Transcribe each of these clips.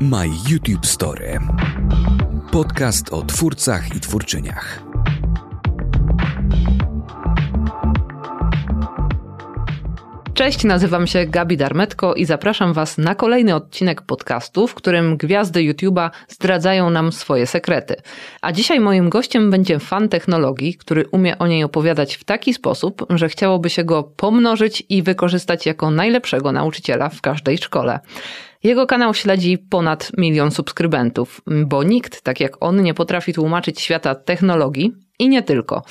My YouTube Story. Podcast o twórcach i twórczyniach. Cześć, nazywam się Gabi Darmetko i zapraszam Was na kolejny odcinek podcastu, w którym gwiazdy YouTube'a zdradzają nam swoje sekrety. A dzisiaj moim gościem będzie fan technologii, który umie o niej opowiadać w taki sposób, że chciałoby się go pomnożyć i wykorzystać jako najlepszego nauczyciela w każdej szkole. Jego kanał śledzi ponad milion subskrybentów, bo nikt, tak jak on, nie potrafi tłumaczyć świata technologii i nie tylko.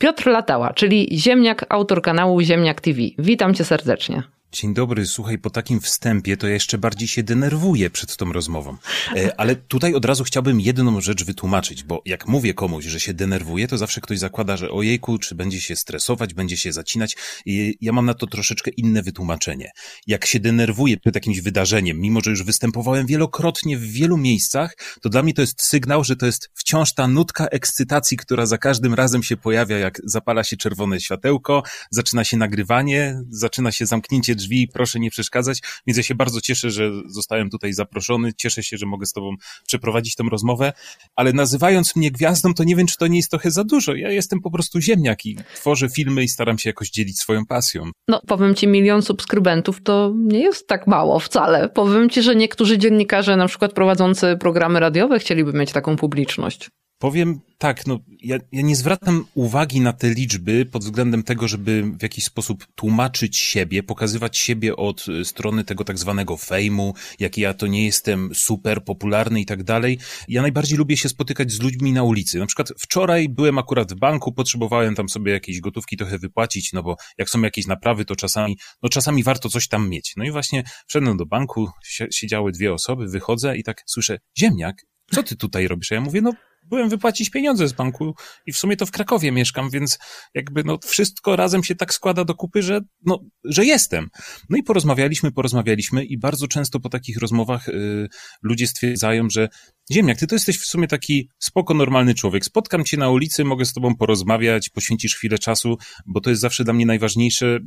Piotr Latała, czyli Ziemniak, autor kanału Ziemniak TV. Witam cię serdecznie. Dzień dobry, słuchaj, po takim wstępie to ja jeszcze bardziej się denerwuję przed tą rozmową. E, ale tutaj od razu chciałbym jedną rzecz wytłumaczyć, bo jak mówię komuś, że się denerwuję, to zawsze ktoś zakłada, że ojejku, czy będzie się stresować, będzie się zacinać. I ja mam na to troszeczkę inne wytłumaczenie. Jak się denerwuję przed jakimś wydarzeniem, mimo że już występowałem wielokrotnie w wielu miejscach, to dla mnie to jest sygnał, że to jest wciąż ta nutka ekscytacji, która za każdym razem się pojawia, jak zapala się czerwone światełko, zaczyna się nagrywanie, zaczyna się zamknięcie drzwi, proszę nie przeszkadzać, więc ja się bardzo cieszę, że zostałem tutaj zaproszony, cieszę się, że mogę z tobą przeprowadzić tę rozmowę, ale nazywając mnie gwiazdą, to nie wiem, czy to nie jest trochę za dużo. Ja jestem po prostu ziemniak i tworzę filmy i staram się jakoś dzielić swoją pasją. No, powiem ci, milion subskrybentów to nie jest tak mało wcale. Powiem ci, że niektórzy dziennikarze, na przykład prowadzący programy radiowe, chcieliby mieć taką publiczność. Powiem tak, no ja, ja, nie zwracam uwagi na te liczby pod względem tego, żeby w jakiś sposób tłumaczyć siebie, pokazywać siebie od y, strony tego tak zwanego fejmu, jaki ja to nie jestem super popularny i tak dalej. Ja najbardziej lubię się spotykać z ludźmi na ulicy. Na przykład wczoraj byłem akurat w banku, potrzebowałem tam sobie jakieś gotówki trochę wypłacić, no bo jak są jakieś naprawy, to czasami, no czasami warto coś tam mieć. No i właśnie wszedłem do banku, siedziały dwie osoby, wychodzę i tak słyszę, ziemniak, co ty tutaj robisz? A ja mówię, no byłem wypłacić pieniądze z banku i w sumie to w Krakowie mieszkam, więc jakby no wszystko razem się tak składa do kupy, że no, że jestem. No i porozmawialiśmy, porozmawialiśmy i bardzo często po takich rozmowach y, ludzie stwierdzają, że Ziemniak, ty to jesteś w sumie taki spoko, normalny człowiek. Spotkam cię na ulicy, mogę z tobą porozmawiać, poświęcisz chwilę czasu, bo to jest zawsze dla mnie najważniejsze.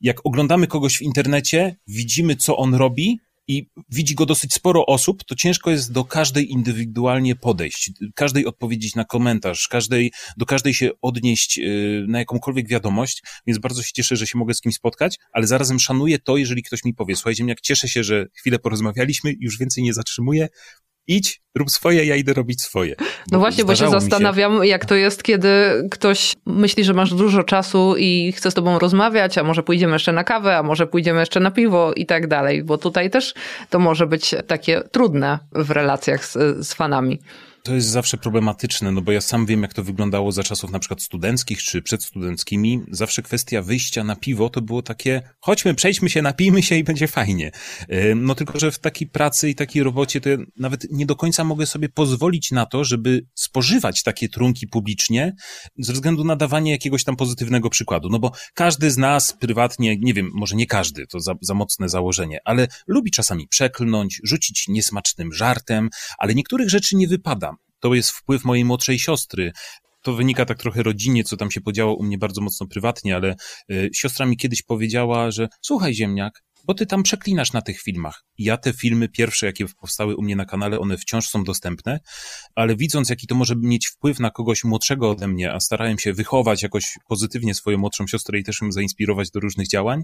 Jak oglądamy kogoś w internecie, widzimy, co on robi, i widzi go dosyć sporo osób, to ciężko jest do każdej indywidualnie podejść, każdej odpowiedzieć na komentarz, każdej, do każdej się odnieść y, na jakąkolwiek wiadomość, więc bardzo się cieszę, że się mogę z kimś spotkać, ale zarazem szanuję to, jeżeli ktoś mi powie, słuchaj Ziemniak, cieszę się, że chwilę porozmawialiśmy, już więcej nie zatrzymuję, idź, rób swoje, ja idę robić swoje. No właśnie, bo się zastanawiam, się... jak to jest, kiedy ktoś myśli, że masz dużo czasu i chce z tobą rozmawiać, a może pójdziemy jeszcze na kawę, a może pójdziemy jeszcze na piwo i tak dalej, bo tutaj też to może być takie trudne w relacjach z, z fanami to jest zawsze problematyczne, no bo ja sam wiem, jak to wyglądało za czasów na przykład studenckich czy przedstudenckimi. Zawsze kwestia wyjścia na piwo to było takie, chodźmy, przejdźmy się, napijmy się i będzie fajnie. No tylko, że w takiej pracy i takiej robocie to ja nawet nie do końca mogę sobie pozwolić na to, żeby spożywać takie trunki publicznie ze względu na dawanie jakiegoś tam pozytywnego przykładu. No bo każdy z nas prywatnie, nie wiem, może nie każdy, to za, za mocne założenie, ale lubi czasami przeklnąć, rzucić niesmacznym żartem, ale niektórych rzeczy nie wypada to jest wpływ mojej młodszej siostry. To wynika tak trochę rodzinnie, co tam się podziało u mnie bardzo mocno prywatnie, ale y, siostra mi kiedyś powiedziała, że słuchaj ziemniak, bo ty tam przeklinasz na tych filmach. Ja te filmy pierwsze, jakie powstały u mnie na kanale, one wciąż są dostępne, ale widząc, jaki to może mieć wpływ na kogoś młodszego ode mnie, a starałem się wychować jakoś pozytywnie swoją młodszą siostrę i też ją zainspirować do różnych działań,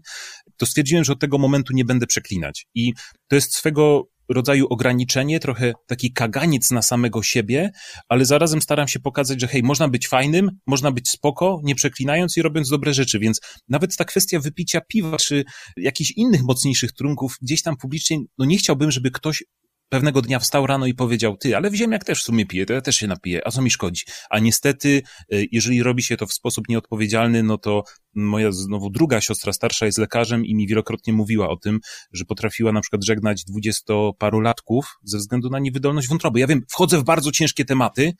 to stwierdziłem, że od tego momentu nie będę przeklinać. I to jest swego rodzaju ograniczenie, trochę taki kaganiec na samego siebie, ale zarazem staram się pokazać, że hej, można być fajnym, można być spoko, nie przeklinając i robiąc dobre rzeczy, więc nawet ta kwestia wypicia piwa, czy jakichś innych mocniejszych trunków gdzieś tam publicznie, no nie chciałbym, żeby ktoś pewnego dnia wstał rano i powiedział, ty, ale w ziemniak też w sumie piję, to ja też się napiję, a co mi szkodzi? A niestety, y, jeżeli robi się to w sposób nieodpowiedzialny, no to moja znowu druga siostra starsza jest lekarzem i mi wielokrotnie mówiła o tym, że potrafiła na przykład żegnać dwudziestoparolatków ze względu na niewydolność wątroby. Ja wiem, wchodzę w bardzo ciężkie tematy,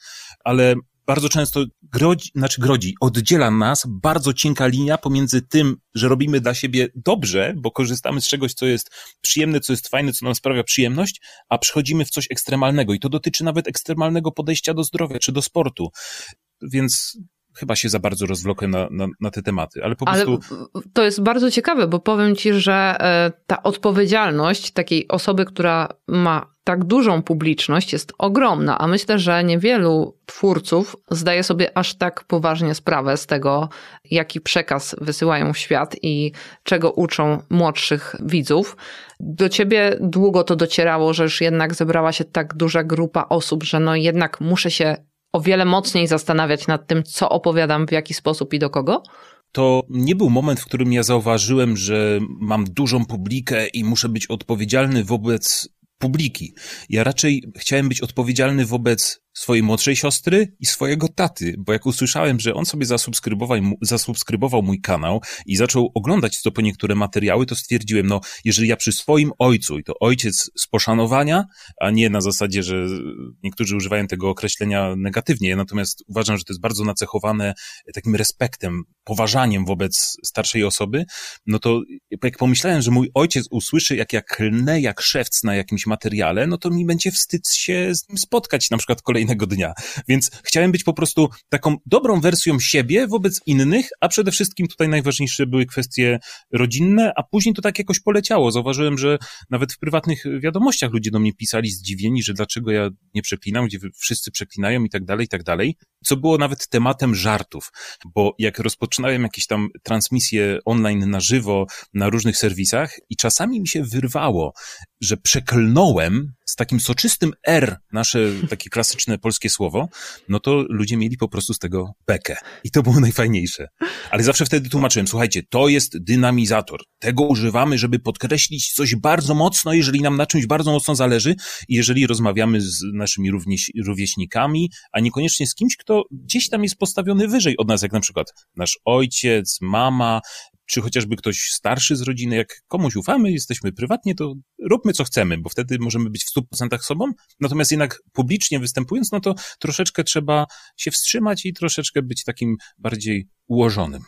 ale bardzo często grodzi, znaczy grodzi, oddziela nas bardzo cienka linia pomiędzy tym, że robimy dla siebie dobrze, bo korzystamy z czegoś, co jest przyjemne, co jest fajne, co nam sprawia przyjemność, a przychodzimy w coś ekstremalnego. I to dotyczy nawet ekstremalnego podejścia do zdrowia czy do sportu. Więc chyba się za bardzo rozwlokłem na, na, na te tematy, ale po ale prostu... To jest bardzo ciekawe, bo powiem ci, że e, ta odpowiedzialność takiej osoby, która ma tak dużą publiczność jest ogromna, a myślę, że niewielu twórców zdaje sobie aż tak poważnie sprawę z tego, jaki przekaz wysyłają w świat i czego uczą młodszych widzów. Do ciebie długo to docierało, że już jednak zebrała się tak duża grupa osób, że no jednak muszę się o wiele mocniej zastanawiać nad tym, co opowiadam, w jaki sposób i do kogo? to nie był moment, w którym ja zauważyłem, że mam dużą publikę i muszę być odpowiedzialny wobec publiki. Ja raczej chciałem być odpowiedzialny wobec swojej młodszej siostry i swojego taty, bo jak usłyszałem, że on sobie zasubskrybował, zasubskrybował mój kanał i zaczął oglądać co po niektóre materiały, to stwierdziłem, no, jeżeli ja przy swoim ojcu, i to ojciec z poszanowania, a nie na zasadzie, że niektórzy używają tego określenia negatywnie, ja natomiast uważam, że to jest bardzo nacechowane takim respektem, poważaniem wobec starszej osoby, no to jak pomyślałem, że mój ojciec usłyszy, jak ja klnę jak szewc na jakimś materiale, no to mi będzie wstyd się z nim spotkać, na przykład kolejny kolejnego dnia. Więc chciałem być po prostu taką dobrą wersją siebie wobec innych, a przede wszystkim tutaj najważniejsze były kwestie rodzinne, a później to tak jakoś poleciało. Zauważyłem, że nawet w prywatnych wiadomościach ludzie do mnie pisali zdziwieni, że dlaczego ja nie przeklinam, gdzie wszyscy przeklinają i tak dalej, i tak dalej. Co było nawet tematem żartów, bo jak rozpoczynałem jakieś tam transmisje online na żywo na różnych serwisach i czasami mi się wyrwało, że przeklnąłem z takim soczystym R, nasze takie klasyczne polskie słowo, no to ludzie mieli po prostu z tego bekę. I to było najfajniejsze. Ale zawsze wtedy tłumaczyłem, słuchajcie, to jest dynamizator. Tego używamy, żeby podkreślić coś bardzo mocno, jeżeli nam na czymś bardzo mocno zależy i jeżeli rozmawiamy z naszymi rówieśnikami, a niekoniecznie z kimś, kto gdzieś tam jest postawiony wyżej od nas, jak na przykład nasz ojciec, mama, czy chociażby ktoś starszy z rodziny, jak komuś ufamy, jesteśmy prywatnie, to róbmy co chcemy, bo wtedy możemy być w 100% sobą. Natomiast jednak publicznie występując, no to troszeczkę trzeba się wstrzymać i troszeczkę być takim bardziej ułożonym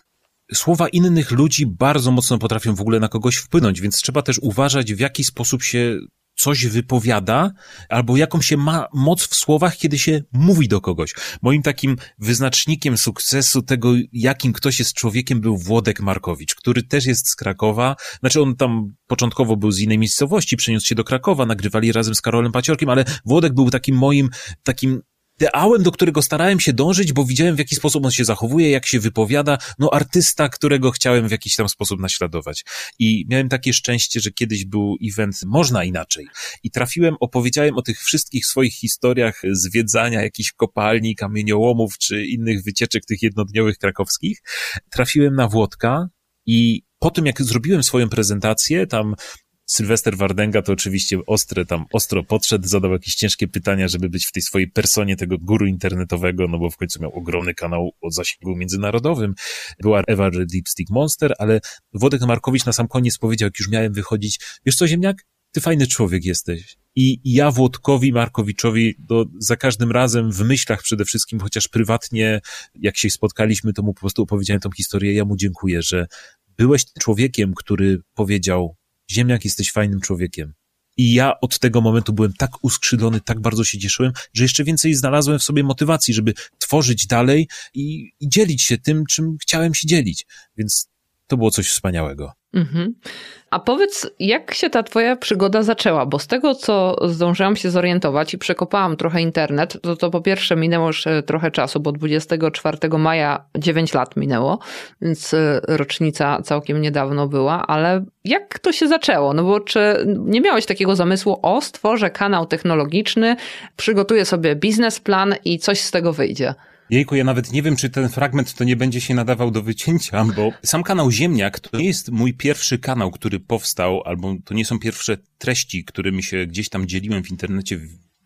słowa innych ludzi bardzo mocno potrafią w ogóle na kogoś wpłynąć, więc trzeba też uważać, w jaki sposób się coś wypowiada, albo jaką się ma moc w słowach, kiedy się mówi do kogoś. Moim takim wyznacznikiem sukcesu tego, jakim ktoś jest człowiekiem, był Włodek Markowicz, który też jest z Krakowa. Znaczy on tam początkowo był z innej miejscowości, przeniósł się do Krakowa, nagrywali razem z Karolem Paciorkiem, ale Włodek był takim moim, takim ideałem, do którego starałem się dążyć, bo widziałem w jaki sposób on się zachowuje, jak się wypowiada, no artysta, którego chciałem w jakiś tam sposób naśladować. I miałem takie szczęście, że kiedyś był event Można Inaczej. I trafiłem, opowiedziałem o tych wszystkich swoich historiach zwiedzania jakichś kopalni, kamieniołomów, czy innych wycieczek tych jednodniowych krakowskich. Trafiłem na Włodka i po tym, jak zrobiłem swoją prezentację, tam Sylwester Wardenga to oczywiście ostre tam, ostro podszedł, zadał jakieś ciężkie pytania, żeby być w tej swojej personie tego guru internetowego, no bo w końcu miał ogromny kanał o zasięgu międzynarodowym. Była Ewa Deepstick Monster, ale Wodek Markowicz na sam koniec powiedział, jak już miałem wychodzić, wiesz co, ziemniak? Ty fajny człowiek jesteś. I ja Włodkowi Markowiczowi do, za każdym razem w myślach przede wszystkim, chociaż prywatnie, jak się spotkaliśmy, to mu po prostu opowiedziałem tą historię. Ja mu dziękuję, że byłeś człowiekiem, który powiedział, Ziemniak, jesteś fajnym człowiekiem. I ja od tego momentu byłem tak uskrzydlony, tak bardzo się cieszyłem, że jeszcze więcej znalazłem w sobie motywacji, żeby tworzyć dalej i, i dzielić się tym, czym chciałem się dzielić. Więc to było coś wspaniałego. Mhm. A powiedz, jak się ta twoja przygoda zaczęła? Bo z tego, co zdążyłam się zorientować i przekopałam trochę internet, to to po pierwsze minęło już e, trochę czasu, bo 24 maja 9 lat minęło, więc e, rocznica całkiem niedawno była, ale jak to się zaczęło? No bo czy nie miałeś takiego zamysłu, o stworzę kanał technologiczny, przygotuję sobie biznesplan i coś z tego wyjdzie? Jejku, ja nawet nie wiem, czy ten fragment to nie będzie się nadawał do wycięcia, bo sam kanał Ziemniak to nie jest mój pierwszy kanał, który powstał, albo to nie są pierwsze treści, którymi się gdzieś tam dzieliłem w internecie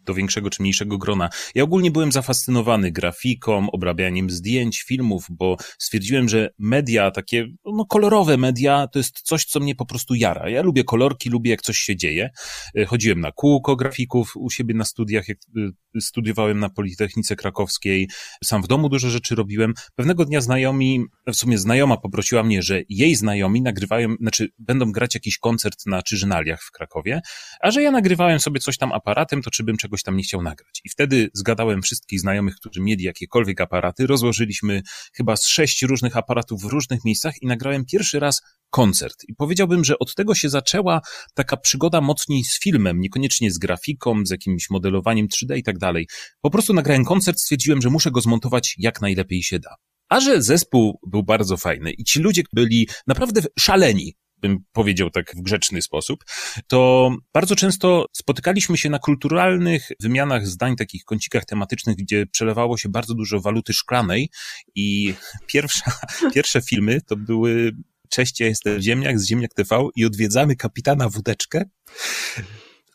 do większego czy mniejszego grona. Ja ogólnie byłem zafascynowany grafiką, obrabianiem zdjęć, filmów, bo stwierdziłem, że media, takie no, kolorowe media, to jest coś, co mnie po prostu jara. Ja lubię kolorki, lubię jak coś się dzieje. E, chodziłem na kółko grafików u siebie na studiach, jak e, studiowałem na Politechnice Krakowskiej, sam w domu dużo rzeczy robiłem. Pewnego dnia znajomi, w sumie znajoma poprosiła mnie, że jej znajomi nagrywają, znaczy będą grać jakiś koncert na Czyżynaliach w Krakowie, a że ja nagrywałem sobie coś tam aparatem, to czy bym czegoś czegoś tam nie chciał nagrać. I wtedy zgadałem wszystkich znajomych, którzy mieli jakiekolwiek aparaty, rozłożyliśmy chyba z sześć różnych aparatów w różnych miejscach i nagrałem pierwszy raz koncert. I powiedziałbym, że od tego się zaczęła taka przygoda mocniej z filmem, niekoniecznie z grafiką, z jakimś modelowaniem 3D i tak dalej. Po prostu nagrałem koncert, stwierdziłem, że muszę go zmontować jak najlepiej się da. A że zespół był bardzo fajny i ci ludzie byli naprawdę szaleni, bym powiedział tak w grzeczny sposób, to bardzo często spotykaliśmy się na kulturalnych wymianach zdań, takich kącikach tematycznych, gdzie przelewało się bardzo dużo waluty szklanej i pierwsza, pierwsze filmy to były Cześć, ja jestem Ziemniak z Ziemniak TV i odwiedzamy kapitana Wódeczkę.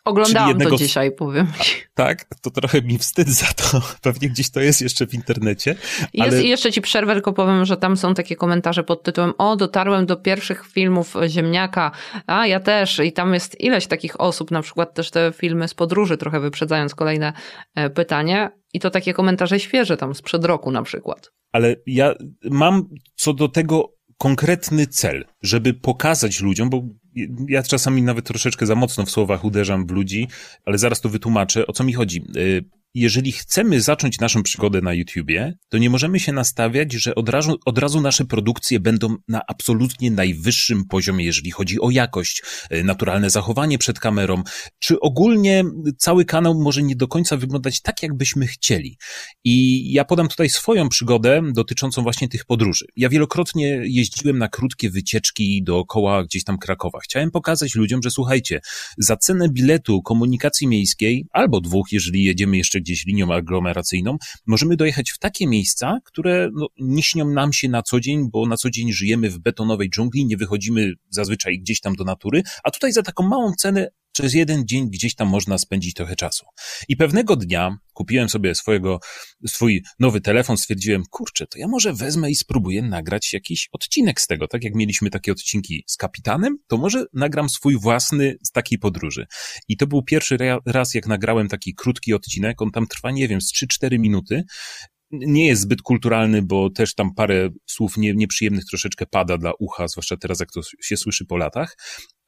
Oglądałam jednego... to dzisiaj, powiem. Tak, to trochę mi wstyd za to. Pewnie gdzieś to jest jeszcze w internecie. Ale... I jeszcze ci przerwę, tylko powiem, że tam są takie komentarze pod tytułem o, dotarłem do pierwszych filmów Ziemniaka, a ja też. I tam jest ileś takich osób, na przykład też te filmy z podróży, trochę wyprzedzając kolejne e, pytanie. I to takie komentarze świeże tam sprzed roku na przykład. Ale ja mam co do tego konkretny cel, żeby pokazać ludziom, bo ja czasami nawet troszeczkę za mocno w słowach uderzam w ludzi, ale zaraz to wytłumaczę, o co mi chodzi. Jeżeli chcemy zacząć naszą przygodę na YouTubie, to nie możemy się nastawiać, że od razu, od razu nasze produkcje będą na absolutnie najwyższym poziomie, jeżeli chodzi o jakość, e, naturalne zachowanie przed kamerą, czy ogólnie cały kanał może nie do końca wyglądać tak, jakbyśmy chcieli. I ja podam tutaj swoją przygodę dotyczącą właśnie tych podróży. Ja wielokrotnie jeździłem na krótkie wycieczki dookoła gdzieś tam Krakowa. Chciałem pokazać ludziom, że słuchajcie, za cenę biletu komunikacji miejskiej, albo dwóch, jeżeli jedziemy jeszcze gdzieś linią aglomeracyjną, możemy dojechać w takie miejsca, które no, nie śnią nam się na co dzień, bo na co dzień żyjemy w betonowej dżungli, nie wychodzimy zazwyczaj gdzieś tam do natury, a tutaj za taką małą cenę przez jeden dzień gdzieś tam można spędzić trochę czasu. I pewnego dnia kupiłem sobie swojego, swój nowy telefon, stwierdziłem, kurczę, to ja może wezmę i spróbuję nagrać jakiś odcinek z tego. Tak jak mieliśmy takie odcinki z kapitanem, to może nagram swój własny z takiej podróży. I to był pierwszy raz, jak nagrałem taki krótki odcinek. On tam trwa, nie wiem, z 3-4 minuty nie jest zbyt kulturalny, bo też tam parę słów nie, nieprzyjemnych troszeczkę pada dla ucha, zwłaszcza teraz, jak to się słyszy po latach,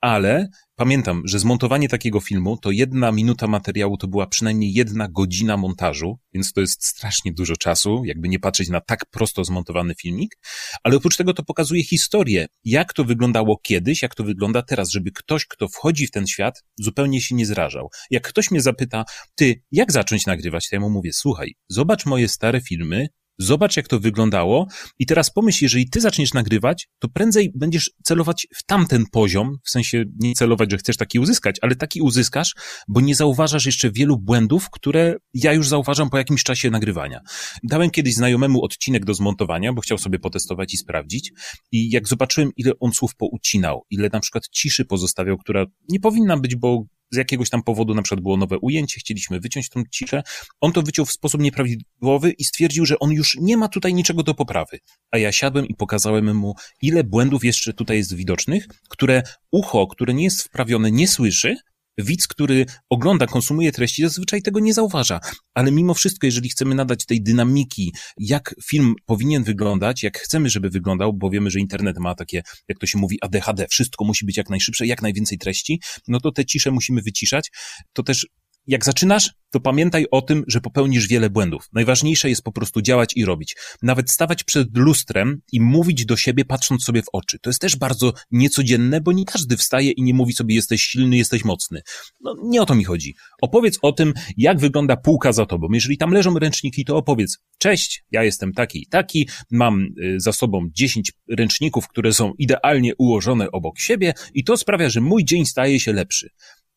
ale pamiętam, że zmontowanie takiego filmu to jedna minuta materiału to była przynajmniej jedna godzina montażu, więc to jest strasznie dużo czasu, jakby nie patrzeć na tak prosto zmontowany filmik, ale oprócz tego to pokazuje historię, jak to wyglądało kiedyś, jak to wygląda teraz, żeby ktoś, kto wchodzi w ten świat, zupełnie się nie zrażał. Jak ktoś mnie zapyta, ty, jak zacząć nagrywać, to ja mu mówię, słuchaj, zobacz moje stare filmy, Zobacz, jak to wyglądało, i teraz pomyśl, jeżeli ty zaczniesz nagrywać, to prędzej będziesz celować w tamten poziom, w sensie nie celować, że chcesz taki uzyskać, ale taki uzyskasz, bo nie zauważasz jeszcze wielu błędów, które ja już zauważam po jakimś czasie nagrywania. Dałem kiedyś znajomemu odcinek do zmontowania, bo chciał sobie potestować i sprawdzić, i jak zobaczyłem, ile on słów poucinał, ile na przykład ciszy pozostawiał, która nie powinna być, bo z jakiegoś tam powodu na przykład było nowe ujęcie, chcieliśmy wyciąć tą ciszę. On to wyciął w sposób nieprawidłowy i stwierdził, że on już nie ma tutaj niczego do poprawy. A ja siadłem i pokazałem mu, ile błędów jeszcze tutaj jest widocznych, które ucho, które nie jest wprawione, nie słyszy, Widz, który ogląda, konsumuje treści, zazwyczaj tego nie zauważa. Ale mimo wszystko, jeżeli chcemy nadać tej dynamiki, jak film powinien wyglądać, jak chcemy, żeby wyglądał, bo wiemy, że internet ma takie, jak to się mówi, ADHD, wszystko musi być jak najszybsze, jak najwięcej treści, no to te cisze musimy wyciszać. To też jak zaczynasz, to pamiętaj o tym, że popełnisz wiele błędów. Najważniejsze jest po prostu działać i robić. Nawet stawać przed lustrem i mówić do siebie, patrząc sobie w oczy. To jest też bardzo niecodzienne, bo nie każdy wstaje i nie mówi sobie, jesteś silny, jesteś mocny. No, nie o to mi chodzi. Opowiedz o tym, jak wygląda półka za tobą. Jeżeli tam leżą ręczniki, to opowiedz, cześć, ja jestem taki i taki, mam y, za sobą 10 ręczników, które są idealnie ułożone obok siebie i to sprawia, że mój dzień staje się lepszy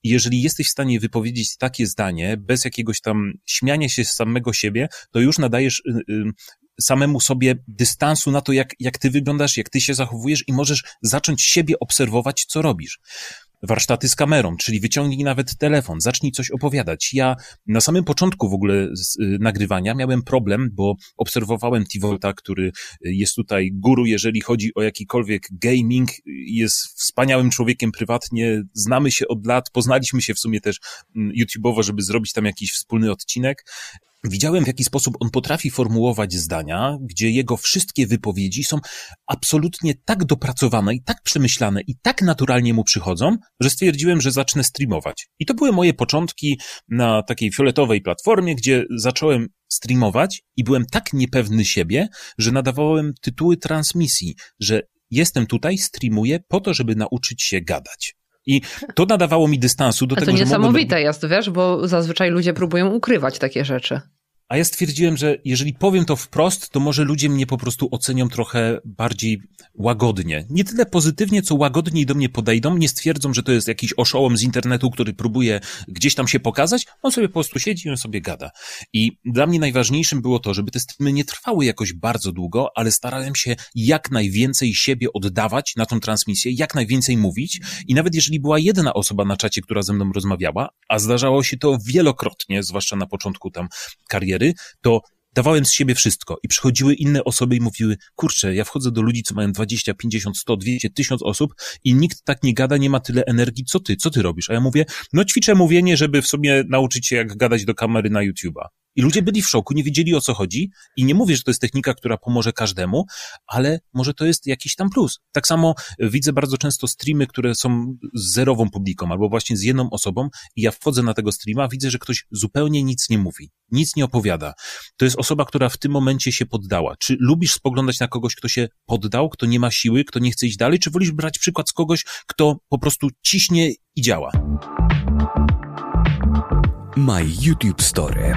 jeżeli jesteś w stanie wypowiedzieć takie zdanie bez jakiegoś tam śmiania się z samego siebie, to już nadajesz y, y, samemu sobie dystansu na to, jak, jak ty wyglądasz, jak ty się zachowujesz i możesz zacząć siebie obserwować, co robisz warsztaty z kamerą, czyli wyciągnij nawet telefon, zacznij coś opowiadać. Ja na samym początku w ogóle y, nagrywania miałem problem, bo obserwowałem Tivolta, który jest tutaj guru, jeżeli chodzi o jakikolwiek gaming, jest wspaniałym człowiekiem prywatnie, znamy się od lat, poznaliśmy się w sumie też mm, YouTube'owo, żeby zrobić tam jakiś wspólny odcinek Widziałem, w jaki sposób on potrafi formułować zdania, gdzie jego wszystkie wypowiedzi są absolutnie tak dopracowane i tak przemyślane i tak naturalnie mu przychodzą, że stwierdziłem, że zacznę streamować. I to były moje początki na takiej fioletowej platformie, gdzie zacząłem streamować i byłem tak niepewny siebie, że nadawałem tytuły transmisji, że jestem tutaj, streamuję po to, żeby nauczyć się gadać. I to nadawało mi dystansu do A tego, to że niesamowite mogłem... jest, wiesz, bo zazwyczaj ludzie próbują ukrywać takie rzeczy. A ja stwierdziłem, że jeżeli powiem to wprost, to może ludzie mnie po prostu ocenią trochę bardziej łagodnie. Nie tyle pozytywnie, co łagodniej do mnie podejdą, nie stwierdzą, że to jest jakiś oszołom z internetu, który próbuje gdzieś tam się pokazać. On sobie po prostu siedzi i on sobie gada. I dla mnie najważniejszym było to, żeby te streamy nie trwały jakoś bardzo długo, ale starałem się jak najwięcej siebie oddawać na tą transmisję, jak najwięcej mówić. I nawet jeżeli była jedna osoba na czacie, która ze mną rozmawiała, a zdarzało się to wielokrotnie, zwłaszcza na początku tam kariery, to dawałem z siebie wszystko i przychodziły inne osoby i mówiły, kurczę, ja wchodzę do ludzi, co mają 20, 50, 100, 200, 1000 osób i nikt tak nie gada, nie ma tyle energii, co ty, co ty robisz? A ja mówię, no ćwiczę mówienie, żeby w sumie nauczyć się jak gadać do kamery na YouTube'a. I ludzie byli w szoku, nie wiedzieli o co chodzi i nie mówię, że to jest technika, która pomoże każdemu, ale może to jest jakiś tam plus. Tak samo widzę bardzo często streamy, które są z zerową publiką albo właśnie z jedną osobą i ja wchodzę na tego streama, widzę, że ktoś zupełnie nic nie mówi, nic nie opowiada. To jest osoba, która w tym momencie się poddała. Czy lubisz spoglądać na kogoś, kto się poddał, kto nie ma siły, kto nie chce iść dalej, czy wolisz brać przykład z kogoś, kto po prostu ciśnie i działa? My YouTube Story.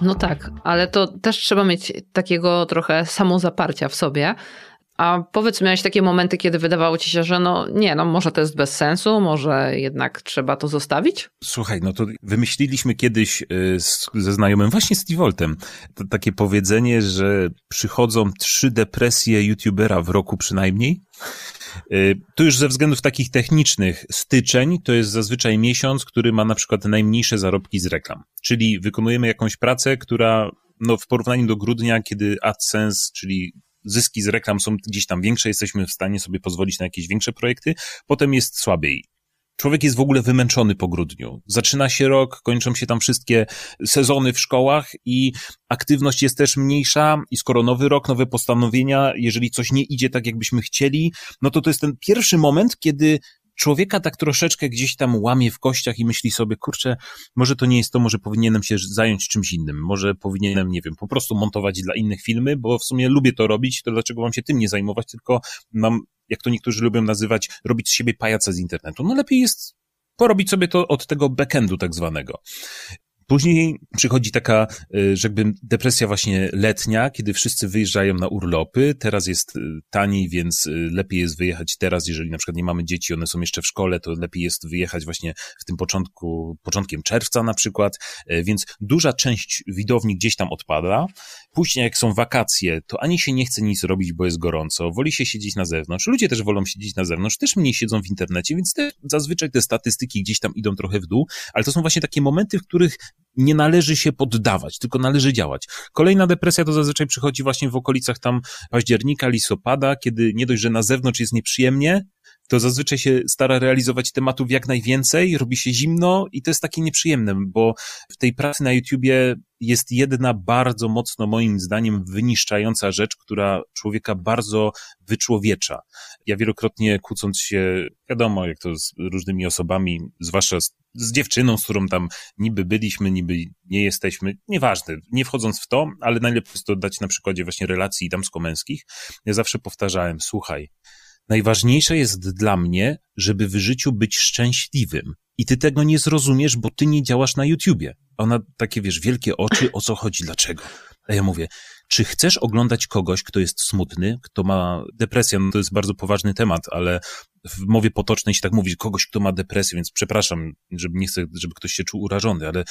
No tak, ale to też trzeba mieć takiego trochę samozaparcia w sobie. A powiedz, miałeś takie momenty, kiedy wydawało ci się, że no nie, no może to jest bez sensu, może jednak trzeba to zostawić? Słuchaj, no to wymyśliliśmy kiedyś y, z, ze znajomym, właśnie z Voltem, to takie powiedzenie, że przychodzą trzy depresje youtubera w roku przynajmniej. Y, tu już ze względów takich technicznych, styczeń to jest zazwyczaj miesiąc, który ma na przykład najmniejsze zarobki z reklam. Czyli wykonujemy jakąś pracę, która no, w porównaniu do grudnia, kiedy AdSense, czyli zyski z reklam są gdzieś tam większe, jesteśmy w stanie sobie pozwolić na jakieś większe projekty, potem jest słabiej. Człowiek jest w ogóle wymęczony po grudniu. Zaczyna się rok, kończą się tam wszystkie sezony w szkołach i aktywność jest też mniejsza i skoro nowy rok, nowe postanowienia, jeżeli coś nie idzie tak, jakbyśmy chcieli, no to to jest ten pierwszy moment, kiedy człowieka tak troszeczkę gdzieś tam łamie w kościach i myśli sobie, kurczę, może to nie jest to, może powinienem się zająć czymś innym, może powinienem, nie wiem, po prostu montować dla innych filmy, bo w sumie lubię to robić, to dlaczego mam się tym nie zajmować, tylko mam, jak to niektórzy lubią nazywać, robić z siebie pajaca z internetu. No lepiej jest porobić sobie to od tego backendu tak zwanego. Później przychodzi taka, jakby depresja właśnie letnia, kiedy wszyscy wyjeżdżają na urlopy. Teraz jest y, taniej, więc y, lepiej jest wyjechać teraz, jeżeli na przykład nie mamy dzieci, one są jeszcze w szkole, to lepiej jest wyjechać właśnie w tym początku, początkiem czerwca na przykład, więc duża część widowni gdzieś tam odpada. Później jak są wakacje, to ani się nie chce nic robić, bo jest gorąco, woli się siedzieć na zewnątrz. Ludzie też wolą siedzieć na zewnątrz, też mniej siedzą w internecie, więc te, zazwyczaj te statystyki gdzieś tam idą trochę w dół, ale to są właśnie takie momenty, w których nie należy się poddawać, tylko należy działać. Kolejna depresja to zazwyczaj przychodzi właśnie w okolicach tam października, listopada, kiedy nie dość, że na zewnątrz jest nieprzyjemnie, to zazwyczaj się stara realizować tematów jak najwięcej, robi się zimno i to jest takie nieprzyjemne, bo w tej pracy na YouTubie jest jedna bardzo mocno moim zdaniem wyniszczająca rzecz, która człowieka bardzo wyczłowiecza. Ja wielokrotnie kłócąc się, wiadomo, jak to z różnymi osobami, zwłaszcza z, z dziewczyną, z którą tam niby byliśmy, niby nie jesteśmy, nieważne, nie wchodząc w to, ale najlepiej jest to dać na przykładzie właśnie relacji damsko-męskich. Ja zawsze powtarzałem, słuchaj, Najważniejsze jest dla mnie, żeby w życiu być szczęśliwym. I ty tego nie zrozumiesz, bo ty nie działasz na YouTubie. Ona takie, wiesz, wielkie oczy, o co chodzi, dlaczego? A ja mówię, czy chcesz oglądać kogoś, kto jest smutny, kto ma depresję? No to jest bardzo poważny temat, ale w mowie potocznej się tak mówi, kogoś, kto ma depresję, więc przepraszam, żeby nie chcę, żeby ktoś się czuł urażony, ale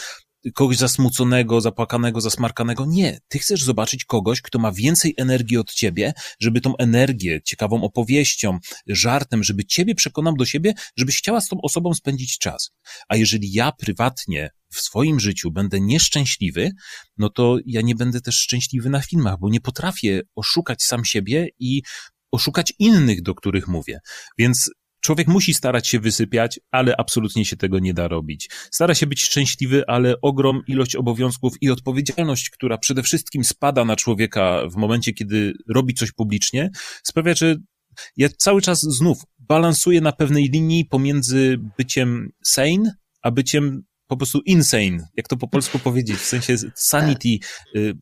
kogoś zasmuconego, zapłakanego, zasmarkanego. Nie. Ty chcesz zobaczyć kogoś, kto ma więcej energii od ciebie, żeby tą energię, ciekawą opowieścią, żartem, żeby ciebie przekonał do siebie, żebyś chciała z tą osobą spędzić czas. A jeżeli ja prywatnie w swoim życiu będę nieszczęśliwy, no to ja nie będę też szczęśliwy na filmach, bo nie potrafię oszukać sam siebie i oszukać innych, do których mówię. Więc Człowiek musi starać się wysypiać, ale absolutnie się tego nie da robić. Stara się być szczęśliwy, ale ogrom ilość obowiązków i odpowiedzialność, która przede wszystkim spada na człowieka w momencie, kiedy robi coś publicznie, sprawia, że ja cały czas znów balansuję na pewnej linii pomiędzy byciem sane, a byciem po prostu insane, jak to po polsku powiedzieć, w sensie sanity. Y,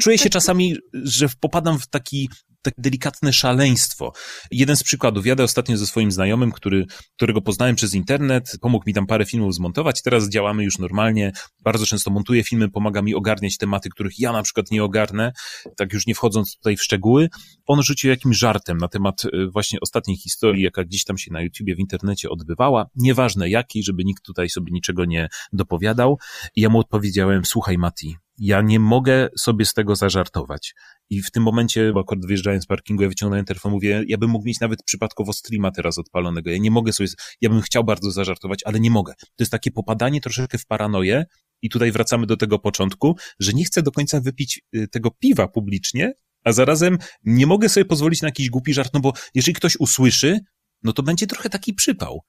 czuję się czasami, że popadam w taki takie delikatne szaleństwo. Jeden z przykładów, jadę ostatnio ze swoim znajomym, który, którego poznałem przez internet, pomógł mi tam parę filmów zmontować, teraz działamy już normalnie, bardzo często montuję filmy, pomaga mi ogarniać tematy, których ja na przykład nie ogarnę, tak już nie wchodząc tutaj w szczegóły. On rzucił jakimś żartem na temat y, właśnie ostatniej historii, jaka gdzieś tam się na YouTubie, w internecie odbywała, nieważne jakiej, żeby nikt tutaj sobie niczego nie dopowiadał. I ja mu odpowiedziałem, słuchaj Mati, ja nie mogę sobie z tego zażartować. I w tym momencie, bo akurat wyjeżdżając z parkingu, ja wyciągnąłem telefon, mówię, ja bym mógł mieć nawet przypadkowo streama teraz odpalonego. Ja nie mogę sobie, ja bym chciał bardzo zażartować, ale nie mogę. To jest takie popadanie troszeczkę w paranoję i tutaj wracamy do tego początku, że nie chcę do końca wypić y, tego piwa publicznie, a zarazem nie mogę sobie pozwolić na jakiś głupi żart, no bo jeżeli ktoś usłyszy, no to będzie trochę taki przypał.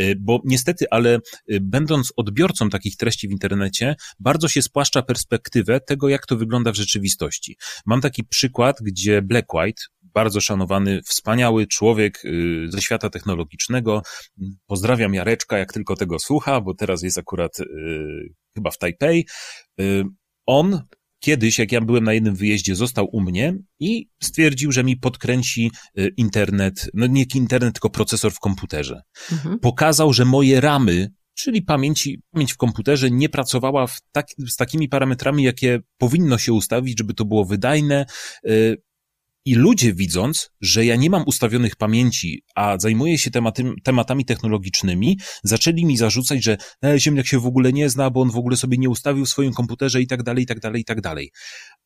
Y, bo niestety, ale y, będąc odbiorcą takich treści w internecie, bardzo się spłaszcza perspektywę tego, jak to wygląda w rzeczywistości. Mam taki przykład, gdzie Black White, bardzo szanowany, wspaniały człowiek y, ze świata technologicznego. Pozdrawiam Jareczka, jak tylko tego słucha, bo teraz jest akurat chyba w Tajpej. On kiedyś, jak ja byłem na jednym wyjeździe, został u mnie i stwierdził, że mi podkręci y, internet, no nie internet, tylko procesor w komputerze. Mhm. Pokazał, że moje ramy, czyli pamięci, pamięć w komputerze nie pracowała tak, z takimi parametrami, jakie powinno się ustawić, żeby to było wydajne, y, i ludzie widząc, że ja nie mam ustawionych pamięci, a zajmuję się tematy, tematami technologicznymi, zaczęli mi zarzucać, że e, Ziemniak się w ogóle nie zna, bo on w ogóle sobie nie ustawił w swoim komputerze i tak dalej, i tak dalej, i tak dalej.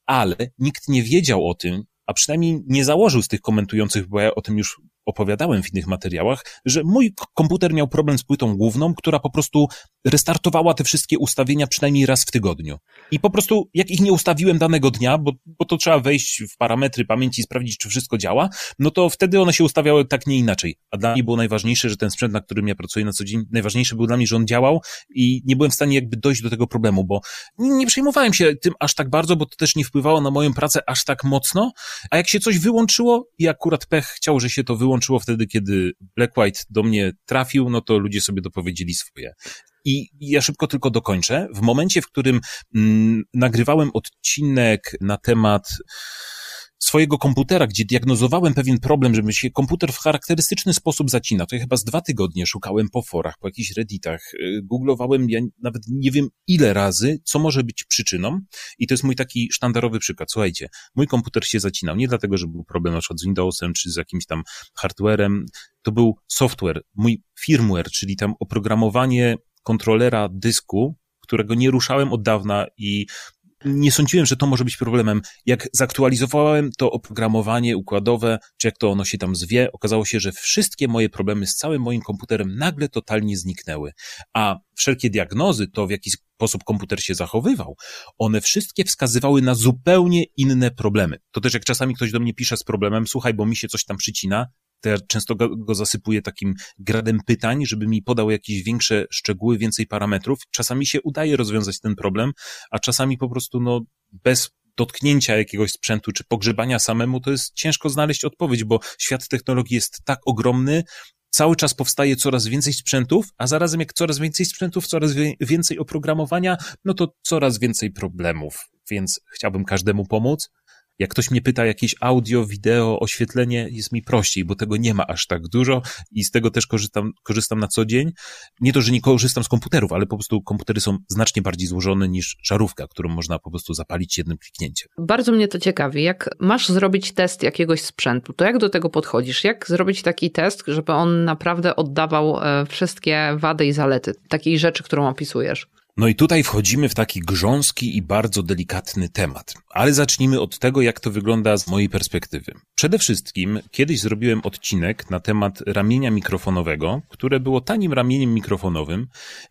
Ale nikt nie wiedział o tym, a przynajmniej nie założył z tych komentujących, bo ja o tym już opowiadałem w innych materiałach, że mój komputer miał problem z płytą główną, która po prostu restartowała te wszystkie ustawienia przynajmniej raz w tygodniu. I po prostu, jak ich nie ustawiłem danego dnia, bo, bo to trzeba wejść w parametry pamięci i sprawdzić, czy wszystko działa, no to wtedy one się ustawiały tak, nie inaczej. A dla mnie było najważniejsze, że ten sprzęt, na którym ja pracuję na co dzień, najważniejsze był dla mnie, że on działał i nie byłem w stanie jakby dojść do tego problemu, bo nie przejmowałem się tym aż tak bardzo, bo to też nie wpływało na moją pracę aż tak mocno, a jak się coś wyłączyło i akurat pech chciał, że się to wyłączyło wtedy, kiedy Black White do mnie trafił, no to ludzie sobie dopowiedzieli swoje. I ja szybko tylko dokończę. W momencie, w którym mm, nagrywałem odcinek na temat swojego komputera, gdzie diagnozowałem pewien problem, że mi się komputer w charakterystyczny sposób zacina. To ja chyba z dwa tygodnie szukałem po forach, po jakichś redditach, y, googlowałem, ja nawet nie wiem ile razy, co może być przyczyną i to jest mój taki sztandarowy przykład. Słuchajcie, mój komputer się zacinał nie dlatego, że był problem na przykład z Windowsem czy z jakimś tam hardwarem, to był software, mój firmware, czyli tam oprogramowanie kontrolera dysku, którego nie ruszałem od dawna i nie sądziłem, że to może być problemem. Jak zaktualizowałem to oprogramowanie układowe, czy jak to ono się tam zwie, okazało się, że wszystkie moje problemy z całym moim komputerem nagle totalnie zniknęły. A wszelkie diagnozy, to w jaki sposób komputer się zachowywał, one wszystkie wskazywały na zupełnie inne problemy. To też jak czasami ktoś do mnie pisze z problemem, słuchaj, bo mi się coś tam przycina, to ja często go, go zasypuję takim gradem pytań, żeby mi podał jakieś większe szczegóły, więcej parametrów. Czasami się udaje rozwiązać ten problem, a czasami po prostu no, bez dotknięcia jakiegoś sprzętu czy pogrzebania samemu, to jest ciężko znaleźć odpowiedź, bo świat technologii jest tak ogromny, cały czas powstaje coraz więcej sprzętów, a zarazem jak coraz więcej sprzętów, coraz więcej oprogramowania, no to coraz więcej problemów. Więc chciałbym każdemu pomóc, jak ktoś mnie pyta jakieś audio, wideo, oświetlenie, jest mi prościej, bo tego nie ma aż tak dużo i z tego też korzystam, korzystam na co dzień. Nie to, że nie korzystam z komputerów, ale po prostu komputery są znacznie bardziej złożone niż żarówka, którą można po prostu zapalić jednym kliknięciem. Bardzo mnie to ciekawi. Jak masz zrobić test jakiegoś sprzętu, to jak do tego podchodzisz? Jak zrobić taki test, żeby on naprawdę oddawał e, wszystkie wady i zalety takiej rzeczy, którą opisujesz? No i tutaj wchodzimy w taki grząski i bardzo delikatny temat. Ale zacznijmy od tego, jak to wygląda z mojej perspektywy. Przede wszystkim kiedyś zrobiłem odcinek na temat ramienia mikrofonowego, które było tanim ramieniem mikrofonowym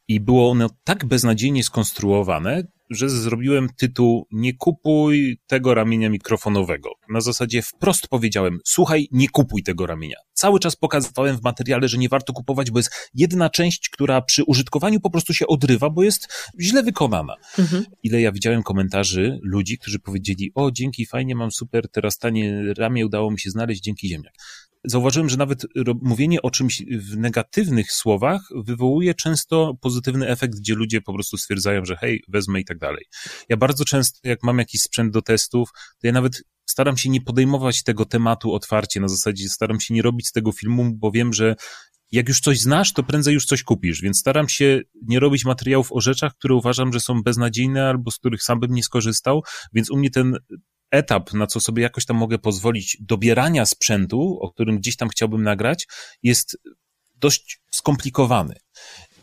i było ono tak beznadziejnie skonstruowane, że zrobiłem tytuł Nie kupuj tego ramienia mikrofonowego. Na zasadzie wprost powiedziałem, słuchaj, nie kupuj tego ramienia. Cały czas pokazywałem w materiale, że nie warto kupować, bo jest jedna część, która przy użytkowaniu po prostu się odrywa, bo jest źle wykonana. Mhm. Ile ja widziałem komentarzy ludzi, którzy powiedzieli, o dzięki, fajnie, mam super, teraz tanie ramię udało mi się znaleźć, dzięki ziemniak zauważyłem, że nawet mówienie o czymś w negatywnych słowach wywołuje często pozytywny efekt, gdzie ludzie po prostu stwierdzają, że hej, wezmę i tak dalej. Ja bardzo często, jak mam jakiś sprzęt do testów, to ja nawet staram się nie podejmować tego tematu otwarcie, na zasadzie staram się nie robić z tego filmu, bo wiem, że jak już coś znasz, to prędzej już coś kupisz, więc staram się nie robić materiałów o rzeczach, które uważam, że są beznadziejne albo z których sam bym nie skorzystał, więc u mnie ten etap, na co sobie jakoś tam mogę pozwolić, dobierania sprzętu, o którym gdzieś tam chciałbym nagrać, jest dość skomplikowany.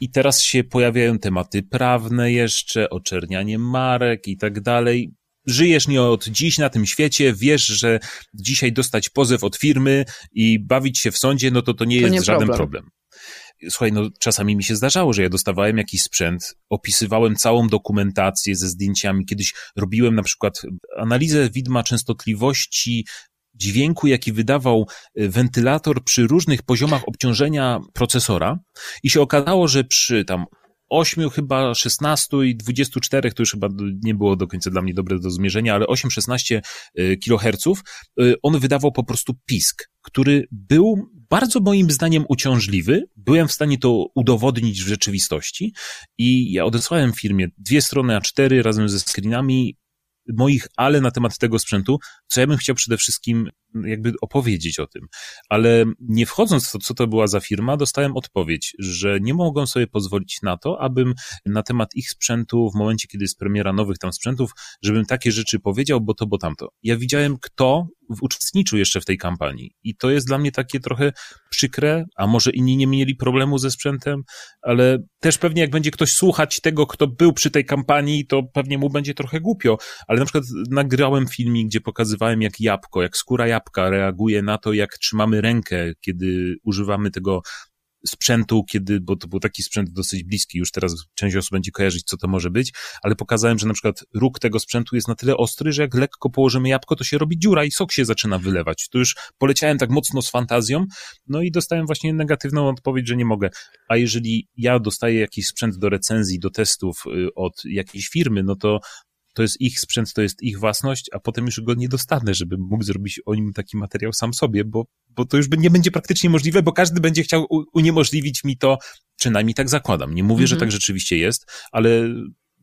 I teraz się pojawiają tematy prawne jeszcze, oczernianie marek i tak dalej. Żyjesz nie od dziś na tym świecie, wiesz, że dzisiaj dostać pozew od firmy i bawić się w sądzie, no to to nie to jest nie żaden problem. problem. Słuchaj, no czasami mi się zdarzało, że ja dostawałem jakiś sprzęt, opisywałem całą dokumentację ze zdjęciami. Kiedyś robiłem na przykład analizę widma częstotliwości dźwięku, jaki wydawał y, wentylator przy różnych poziomach obciążenia procesora i się okazało, że przy tam 8 chyba 16 i 24 to już chyba nie było do końca dla mnie dobre do zmierzenia, ale 8-16 y, kHz y, on wydawał po prostu pisk, który był bardzo moim zdaniem uciążliwy. Byłem w stanie to udowodnić w rzeczywistości i ja odesłałem firmie dwie strony A4 razem ze screenami moich ale na temat tego sprzętu, co ja bym chciał przede wszystkim jakby opowiedzieć o tym. Ale nie wchodząc w to, co to była za firma, dostałem odpowiedź, że nie mogą sobie pozwolić na to, abym na temat ich sprzętu, w momencie, kiedy jest premiera nowych tam sprzętów, żebym takie rzeczy powiedział, bo to, bo tamto. Ja widziałem, kto uczestniczył jeszcze w tej kampanii i to jest dla mnie takie trochę przykre, a może inni nie mieli problemu ze sprzętem, ale też pewnie jak będzie ktoś słuchać tego, kto był przy tej kampanii, to pewnie mu będzie trochę głupio, ale na przykład nagrałem filmik, gdzie pokazywałem jak jabłko, jak skóra jabłka reaguje na to, jak trzymamy rękę, kiedy używamy tego sprzętu, kiedy, bo to był taki sprzęt dosyć bliski, już teraz część osób będzie kojarzyć, co to może być, ale pokazałem, że na przykład róg tego sprzętu jest na tyle ostry, że jak lekko położymy jabłko, to się robi dziura i sok się zaczyna wylewać. To już poleciałem tak mocno z fantazją, no i dostałem właśnie negatywną odpowiedź, że nie mogę. A jeżeli ja dostaję jakiś sprzęt do recenzji, do testów y, od jakiejś firmy, no to to jest ich sprzęt, to jest ich własność, a potem już go nie dostanę, żebym mógł zrobić o nim taki materiał sam sobie, bo, bo to już nie będzie praktycznie możliwe, bo każdy będzie chciał uniemożliwić mi to, przynajmniej tak zakładam. Nie mówię, mhm. że tak rzeczywiście jest, ale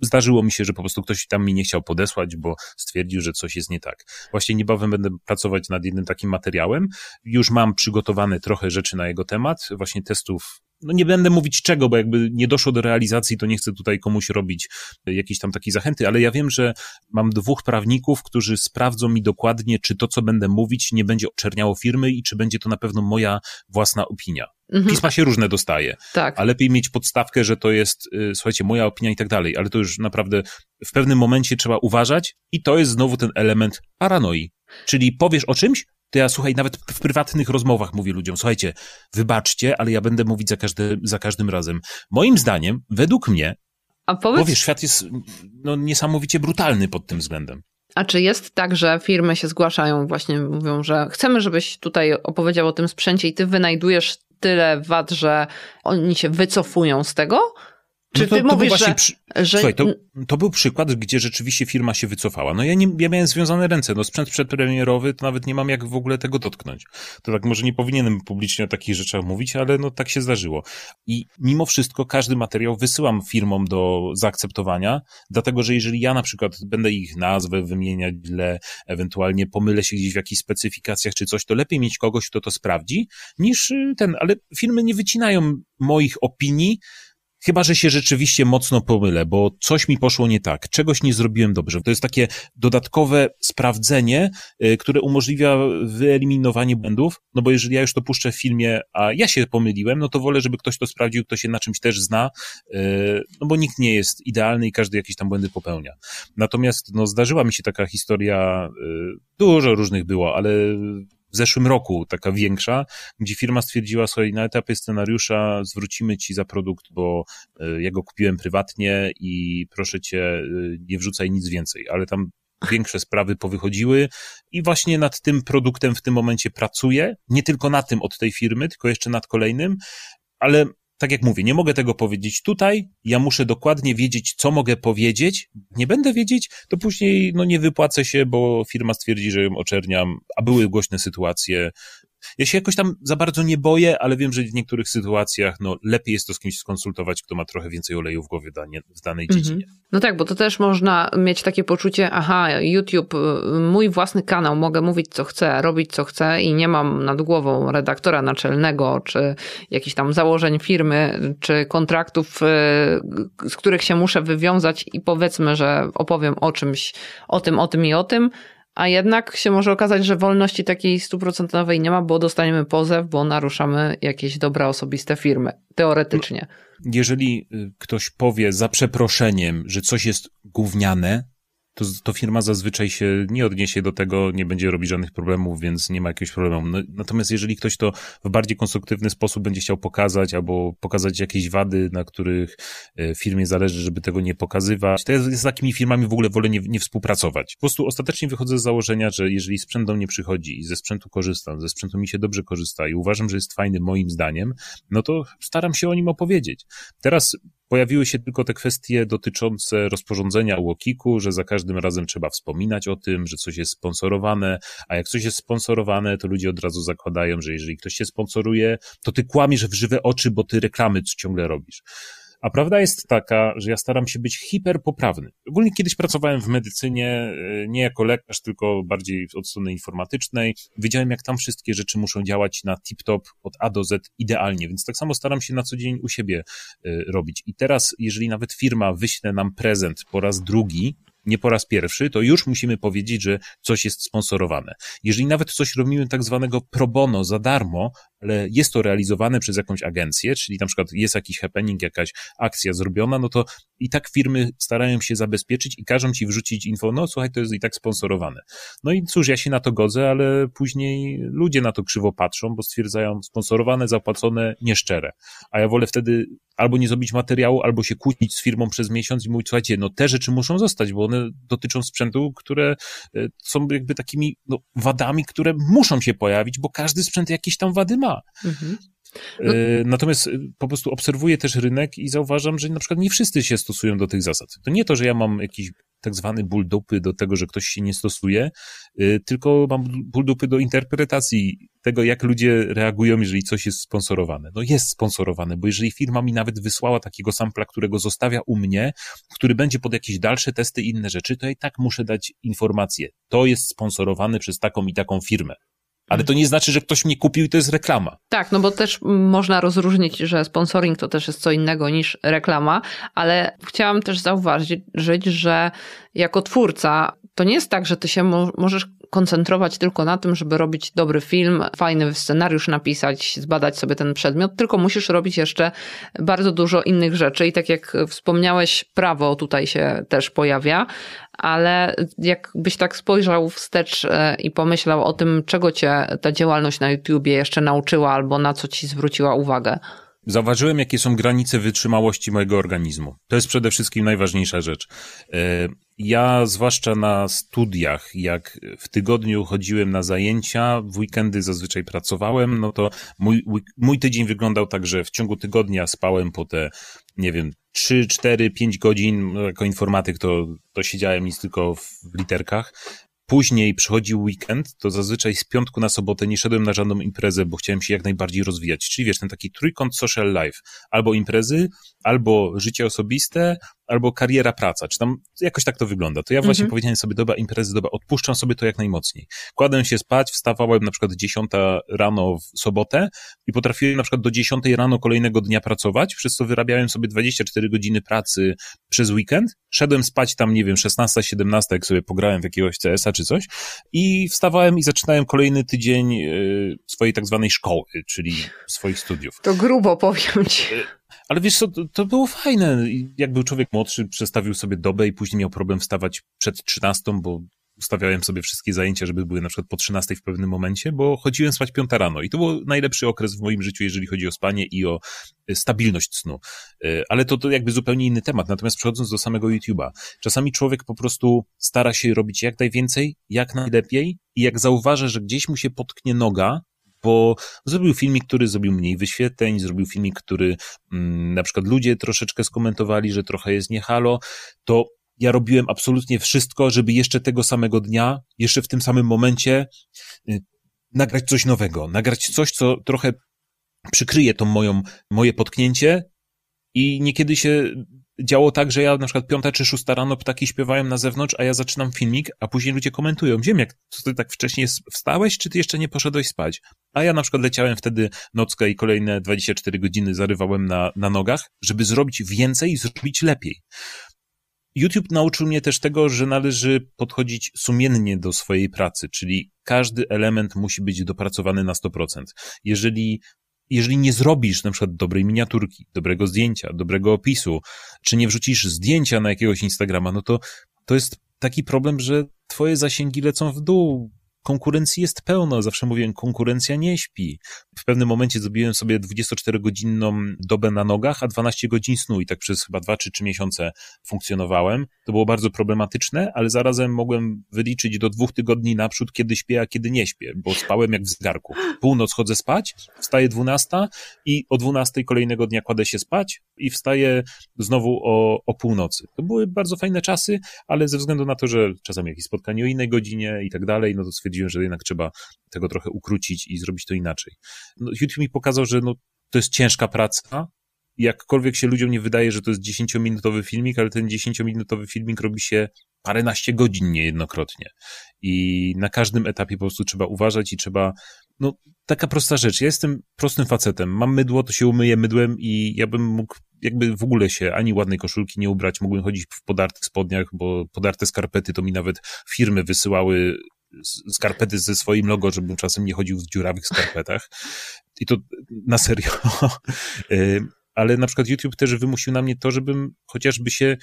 zdarzyło mi się, że po prostu ktoś tam mi nie chciał podesłać, bo stwierdził, że coś jest nie tak. Właśnie niebawem będę pracować nad jednym takim materiałem. Już mam przygotowane trochę rzeczy na jego temat, właśnie testów no nie będę mówić czego, bo jakby nie doszło do realizacji, to nie chcę tutaj komuś robić jakiejś tam takiej zachęty, ale ja wiem, że mam dwóch prawników, którzy sprawdzą mi dokładnie, czy to, co będę mówić, nie będzie oczerniało firmy i czy będzie to na pewno moja własna opinia. Mhm. Pisma się różne dostaje, tak. a lepiej mieć podstawkę, że to jest, y, słuchajcie, moja opinia i tak dalej, ale to już naprawdę w pewnym momencie trzeba uważać i to jest znowu ten element paranoi. Czyli powiesz o czymś, to ja słuchaj, nawet w prywatnych rozmowach mówię ludziom, słuchajcie, wybaczcie, ale ja będę mówić za, każdy, za każdym razem. Moim zdaniem, według mnie, A powiedz... bo wiesz, świat jest no, niesamowicie brutalny pod tym względem. A czy jest tak, że firmy się zgłaszają, właśnie mówią, że chcemy, żebyś tutaj opowiedział o tym sprzęcie i ty wynajdujesz tyle wad, że oni się wycofują z tego? Czy no to, ty mówisz, że, przy... że... Słuchaj, to, to był przykład, gdzie rzeczywiście firma się wycofała. No ja, nie, ja miałem związane ręce, no sprzęt przedpremierowy, to nawet nie mam jak w ogóle tego dotknąć. To tak może nie powinienem publicznie o takich rzeczach mówić, ale no tak się zdarzyło. I mimo wszystko każdy materiał wysyłam firmom do zaakceptowania, dlatego że jeżeli ja na przykład będę ich nazwę wymieniać źle, ewentualnie pomylę się gdzieś w jakichś specyfikacjach czy coś, to lepiej mieć kogoś, kto to sprawdzi, niż y, ten, ale firmy nie wycinają moich opinii, Chyba, że się rzeczywiście mocno pomylę, bo coś mi poszło nie tak, czegoś nie zrobiłem dobrze. To jest takie dodatkowe sprawdzenie, y, które umożliwia wyeliminowanie błędów, no bo jeżeli ja już to puszczę w filmie, a ja się pomyliłem, no to wolę, żeby ktoś to sprawdził, kto się na czymś też zna, y, no bo nikt nie jest idealny i każdy jakieś tam błędy popełnia. Natomiast, no zdarzyła mi się taka historia, y, dużo różnych było, ale w zeszłym roku, taka większa, gdzie firma stwierdziła sobie, na etapie scenariusza zwrócimy ci za produkt, bo e, ja go kupiłem prywatnie i proszę cię, e, nie wrzucaj nic więcej, ale tam większe sprawy powychodziły i właśnie nad tym produktem w tym momencie pracuję, nie tylko na tym od tej firmy, tylko jeszcze nad kolejnym, ale tak jak mówię, nie mogę tego powiedzieć tutaj, ja muszę dokładnie wiedzieć, co mogę powiedzieć. Nie będę wiedzieć, to później no, nie wypłacę się, bo firma stwierdzi, że ją oczerniam, a były głośne sytuacje, ja się jakoś tam za bardzo nie boję, ale wiem, że w niektórych sytuacjach no, lepiej jest to z kimś skonsultować, kto ma trochę więcej oleju w głowie danie, w danej mhm. dziedzinie. No tak, bo to też można mieć takie poczucie, aha, YouTube, y, mój własny kanał, mogę mówić co chcę, robić co chcę i nie mam nad głową redaktora naczelnego, czy jakichś tam założeń firmy, czy kontraktów, y, z których się muszę wywiązać i powiedzmy, że opowiem o czymś, o tym, o tym i o tym, a jednak się może okazać, że wolności takiej stuprocentowej nie ma, bo dostaniemy pozew, bo naruszamy jakieś dobra osobiste firmy. Teoretycznie. Jeżeli y, ktoś powie za przeproszeniem, że coś jest gówniane, to, to firma zazwyczaj się nie odniesie do tego, nie będzie robić żadnych problemów, więc nie ma jakiegoś problemu. No, natomiast jeżeli ktoś to w bardziej konstruktywny sposób będzie chciał pokazać, albo pokazać jakieś wady, na których e, firmie zależy, żeby tego nie pokazywać, to ja z takimi firmami w ogóle wolę nie, nie współpracować. Po prostu ostatecznie wychodzę z założenia, że jeżeli sprzęt do mnie przychodzi i ze sprzętu korzystam, ze sprzętu mi się dobrze korzysta i uważam, że jest fajny moim zdaniem, no to staram się o nim opowiedzieć. Teraz Pojawiły się tylko te kwestie dotyczące rozporządzenia UOKiK-u, że za każdym razem trzeba wspominać o tym, że coś jest sponsorowane, a jak coś jest sponsorowane, to ludzie od razu zakładają, że jeżeli ktoś się sponsoruje, to ty kłamiesz w żywe oczy, bo ty reklamy ciągle robisz. A prawda jest taka, że ja staram się być hiperpoprawny. Ogólnie kiedyś pracowałem w medycynie, e, nie jako lekarz, tylko bardziej od strony informatycznej. Wiedziałem, jak tam wszystkie rzeczy muszą działać na tip-top od A do Z idealnie, więc tak samo staram się na co dzień u siebie e, robić. I teraz, jeżeli nawet firma wyśle nam prezent po raz drugi, nie po raz pierwszy, to już musimy powiedzieć, że coś jest sponsorowane. Jeżeli nawet coś robimy tak zwanego pro bono, za darmo, ale jest to realizowane przez jakąś agencję, czyli na przykład jest jakiś happening, jakaś akcja zrobiona, no to i tak firmy starają się zabezpieczyć i każą ci wrzucić info, no słuchaj, to jest i tak sponsorowane. No i cóż, ja się na to godzę, ale później ludzie na to krzywo patrzą, bo stwierdzają sponsorowane, zapłacone, nieszczere. A ja wolę wtedy albo nie zrobić materiału, albo się kłócić z firmą przez miesiąc i mówić, słuchajcie, no te rzeczy muszą zostać, bo one dotyczą sprzętu, które e, są jakby takimi no, wadami, które muszą się pojawić, bo każdy sprzęt jakieś tam wady ma. Mhm. No. Natomiast e, po prostu obserwuję też rynek i zauważam, że na przykład nie wszyscy się stosują do tych zasad. To nie to, że ja mam jakiś tak zwany ból dupy do tego, że ktoś się nie stosuje, e, tylko mam ból dupy do interpretacji tego, jak ludzie reagują, jeżeli coś jest sponsorowane. No jest sponsorowane, bo jeżeli firma mi nawet wysłała takiego sampla, którego zostawia u mnie, który będzie pod jakieś dalsze testy i inne rzeczy, to ja i tak muszę dać informację. To jest sponsorowane przez taką i taką firmę. Ale to nie znaczy, że ktoś mnie kupił i to jest reklama. Tak, no bo też można rozróżnić, że sponsoring to też jest co innego niż reklama, ale chciałam też zauważyć, że jako twórca to nie jest tak, że ty się możesz koncentrować tylko na tym, żeby robić dobry film, fajny scenariusz napisać, zbadać sobie ten przedmiot, tylko musisz robić jeszcze bardzo dużo innych rzeczy. I tak jak wspomniałeś, prawo tutaj się też pojawia, ale jakbyś tak spojrzał wstecz e, i pomyślał o tym, czego cię ta działalność na YouTubie jeszcze nauczyła albo na co ci zwróciła uwagę. Zauważyłem, jakie są granice wytrzymałości mojego organizmu. To jest przede wszystkim najważniejsza rzecz. Ja, zwłaszcza na studiach, jak w tygodniu chodziłem na zajęcia, w weekendy zazwyczaj pracowałem, no to mój, mój tydzień wyglądał tak, że w ciągu tygodnia spałem po te, nie wiem, 3, 4, 5 godzin. No, jako informatyk to, to siedziałem nic tylko w literkach później przychodził weekend, to zazwyczaj z piątku na sobotę nie szedłem na żadną imprezę, bo chciałem się jak najbardziej rozwijać. Czyli wiesz, ten taki trójkąt social life. Albo imprezy, albo życie osobiste, albo kariera, praca, czy tam jakoś tak to wygląda. To ja właśnie mhm. powiedziałem sobie, dobra, imprezy, dobra, odpuszczam sobie to jak najmocniej. Kładłem się spać, wstawałem na przykład 10 rano w sobotę i potrafiłem na przykład do 10 rano kolejnego dnia pracować, przez co wyrabiałem sobie 24 godziny pracy przez weekend, szedłem spać tam, nie wiem, 16, 17, jak sobie pograłem w jakiegoś CS-a czy coś i wstawałem i zaczynałem kolejny tydzień y, swojej tak zwanej szkoły, czyli swoich studiów. To grubo powiem ci. Ale wiesz co, to, to było fajne. Jak był człowiek młodszy, przestawił sobie dobę i później miał problem wstawać przed 13, bo ustawiałem sobie wszystkie zajęcia, żeby były na przykład po 13 w pewnym momencie, bo chodziłem spać piąta rano i to był najlepszy okres w moim życiu, jeżeli chodzi o spanie i o y, stabilność snu. Y, ale to, to jakby zupełnie inny temat. Natomiast przechodząc do samego YouTube'a, czasami człowiek po prostu stara się robić jak najwięcej, jak najlepiej i jak zauważa, że gdzieś mu się potknie noga, bo zrobił filmik, który zrobił mniej wyświetleń, zrobił filmik, który mm, na przykład ludzie troszeczkę skomentowali, że trochę jest niehalo, to ja robiłem absolutnie wszystko, żeby jeszcze tego samego dnia, jeszcze w tym samym momencie y, nagrać coś nowego, nagrać coś, co trochę przykryje to moją, moje potknięcie i niekiedy się działo tak, że ja na przykład piąta czy szósta rano ptaki śpiewają na zewnątrz, a ja zaczynam filmik, a później ludzie komentują, Ziemniak, co ty tak wcześnie wstałeś, czy ty jeszcze nie poszedłeś spać? A ja na przykład leciałem wtedy nockę i kolejne 24 godziny zarywałem na, na nogach, żeby zrobić więcej i zrobić lepiej. YouTube nauczył mnie też tego, że należy podchodzić sumiennie do swojej pracy, czyli każdy element musi być dopracowany na 100%. Jeżeli jeżeli nie zrobisz na przykład dobrej miniaturki, dobrego zdjęcia, dobrego opisu, czy nie wrzucisz zdjęcia na jakiegoś Instagrama, no to to jest taki problem, że twoje zasięgi lecą w dół, konkurencji jest pełno. Zawsze mówię, konkurencja nie śpi. W pewnym momencie zrobiłem sobie 24-godzinną dobę na nogach, a 12 godzin snu i tak przez chyba 2 czy 3 miesiące funkcjonowałem. To było bardzo problematyczne, ale zarazem mogłem wyliczyć do dwóch tygodni naprzód, kiedy śpię, a kiedy nie śpię, bo spałem jak w zgarku. Północ chodzę spać, wstaję 12 i o 12 kolejnego dnia kładę się spać i wstaję znowu o, o północy. To były bardzo fajne czasy, ale ze względu na to, że czasami jakieś spotkanie o innej godzinie i tak dalej, no to stwierdziłem, że jednak trzeba tego trochę ukrócić i zrobić to inaczej. No, YouTube mi pokazał, że no, to jest ciężka praca, jakkolwiek się ludziom nie wydaje, że to jest 10-minutowy filmik, ale ten 10-minutowy filmik robi się paręnaście godzin niejednokrotnie. I na każdym etapie po prostu trzeba uważać i trzeba, no, taka prosta rzecz. Ja jestem prostym facetem. Mam mydło, to się umyję mydłem i ja bym mógł jakby w ogóle się ani ładnej koszulki nie ubrać. Mógłbym chodzić w podartych spodniach, bo podarte skarpety to mi nawet firmy wysyłały skarpety ze swoim logo, żebym czasem nie chodził w dziurawych skarpetach. I to na serio. Y, ale na przykład YouTube też wymusił na mnie to, żebym chociażby się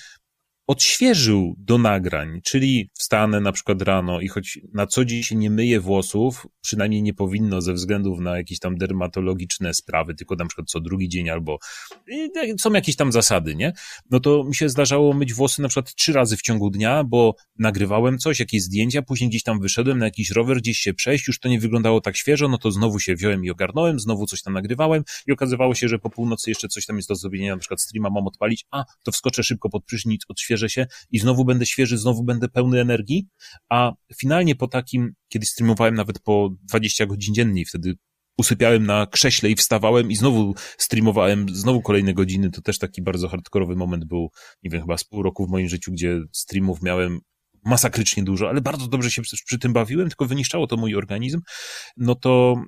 odświeżył do nagrań, czyli wstanę na przykład rano i choć na co dzień się nie myję włosów, przynajmniej nie powinno ze względów na jakieś tam dermatologiczne sprawy, tylko na przykład co drugi dzień albo są jakieś tam zasady, nie? No to mi się zdarzało myć włosy na przykład trzy razy w ciągu dnia, bo nagrywałem coś, jakieś zdjęcia, później gdzieś tam wyszedłem na jakiś rower, gdzieś się przejść, już to nie wyglądało tak świeżo, no to znowu się wziąłem i ogarnąłem, znowu coś tam nagrywałem i okazywało się, że po północy jeszcze coś tam jest do zrobienia, na przykład streama mam odpalić, a to wskoczę szybko pod prysznic, odświeżę odświeżę się i znowu będę świeży, znowu będę pełny energii, a finalnie po takim, kiedy streamowałem nawet po 20 godzin dziennie wtedy usypiałem na krześle i wstawałem i znowu streamowałem, znowu kolejne godziny, to też taki bardzo hardkorowy moment był, nie wiem, chyba z pół roku w moim życiu, gdzie streamów miałem masakrycznie dużo, ale bardzo dobrze się przy, tym bawiłem, tylko wyniszczało to mój organizm, no to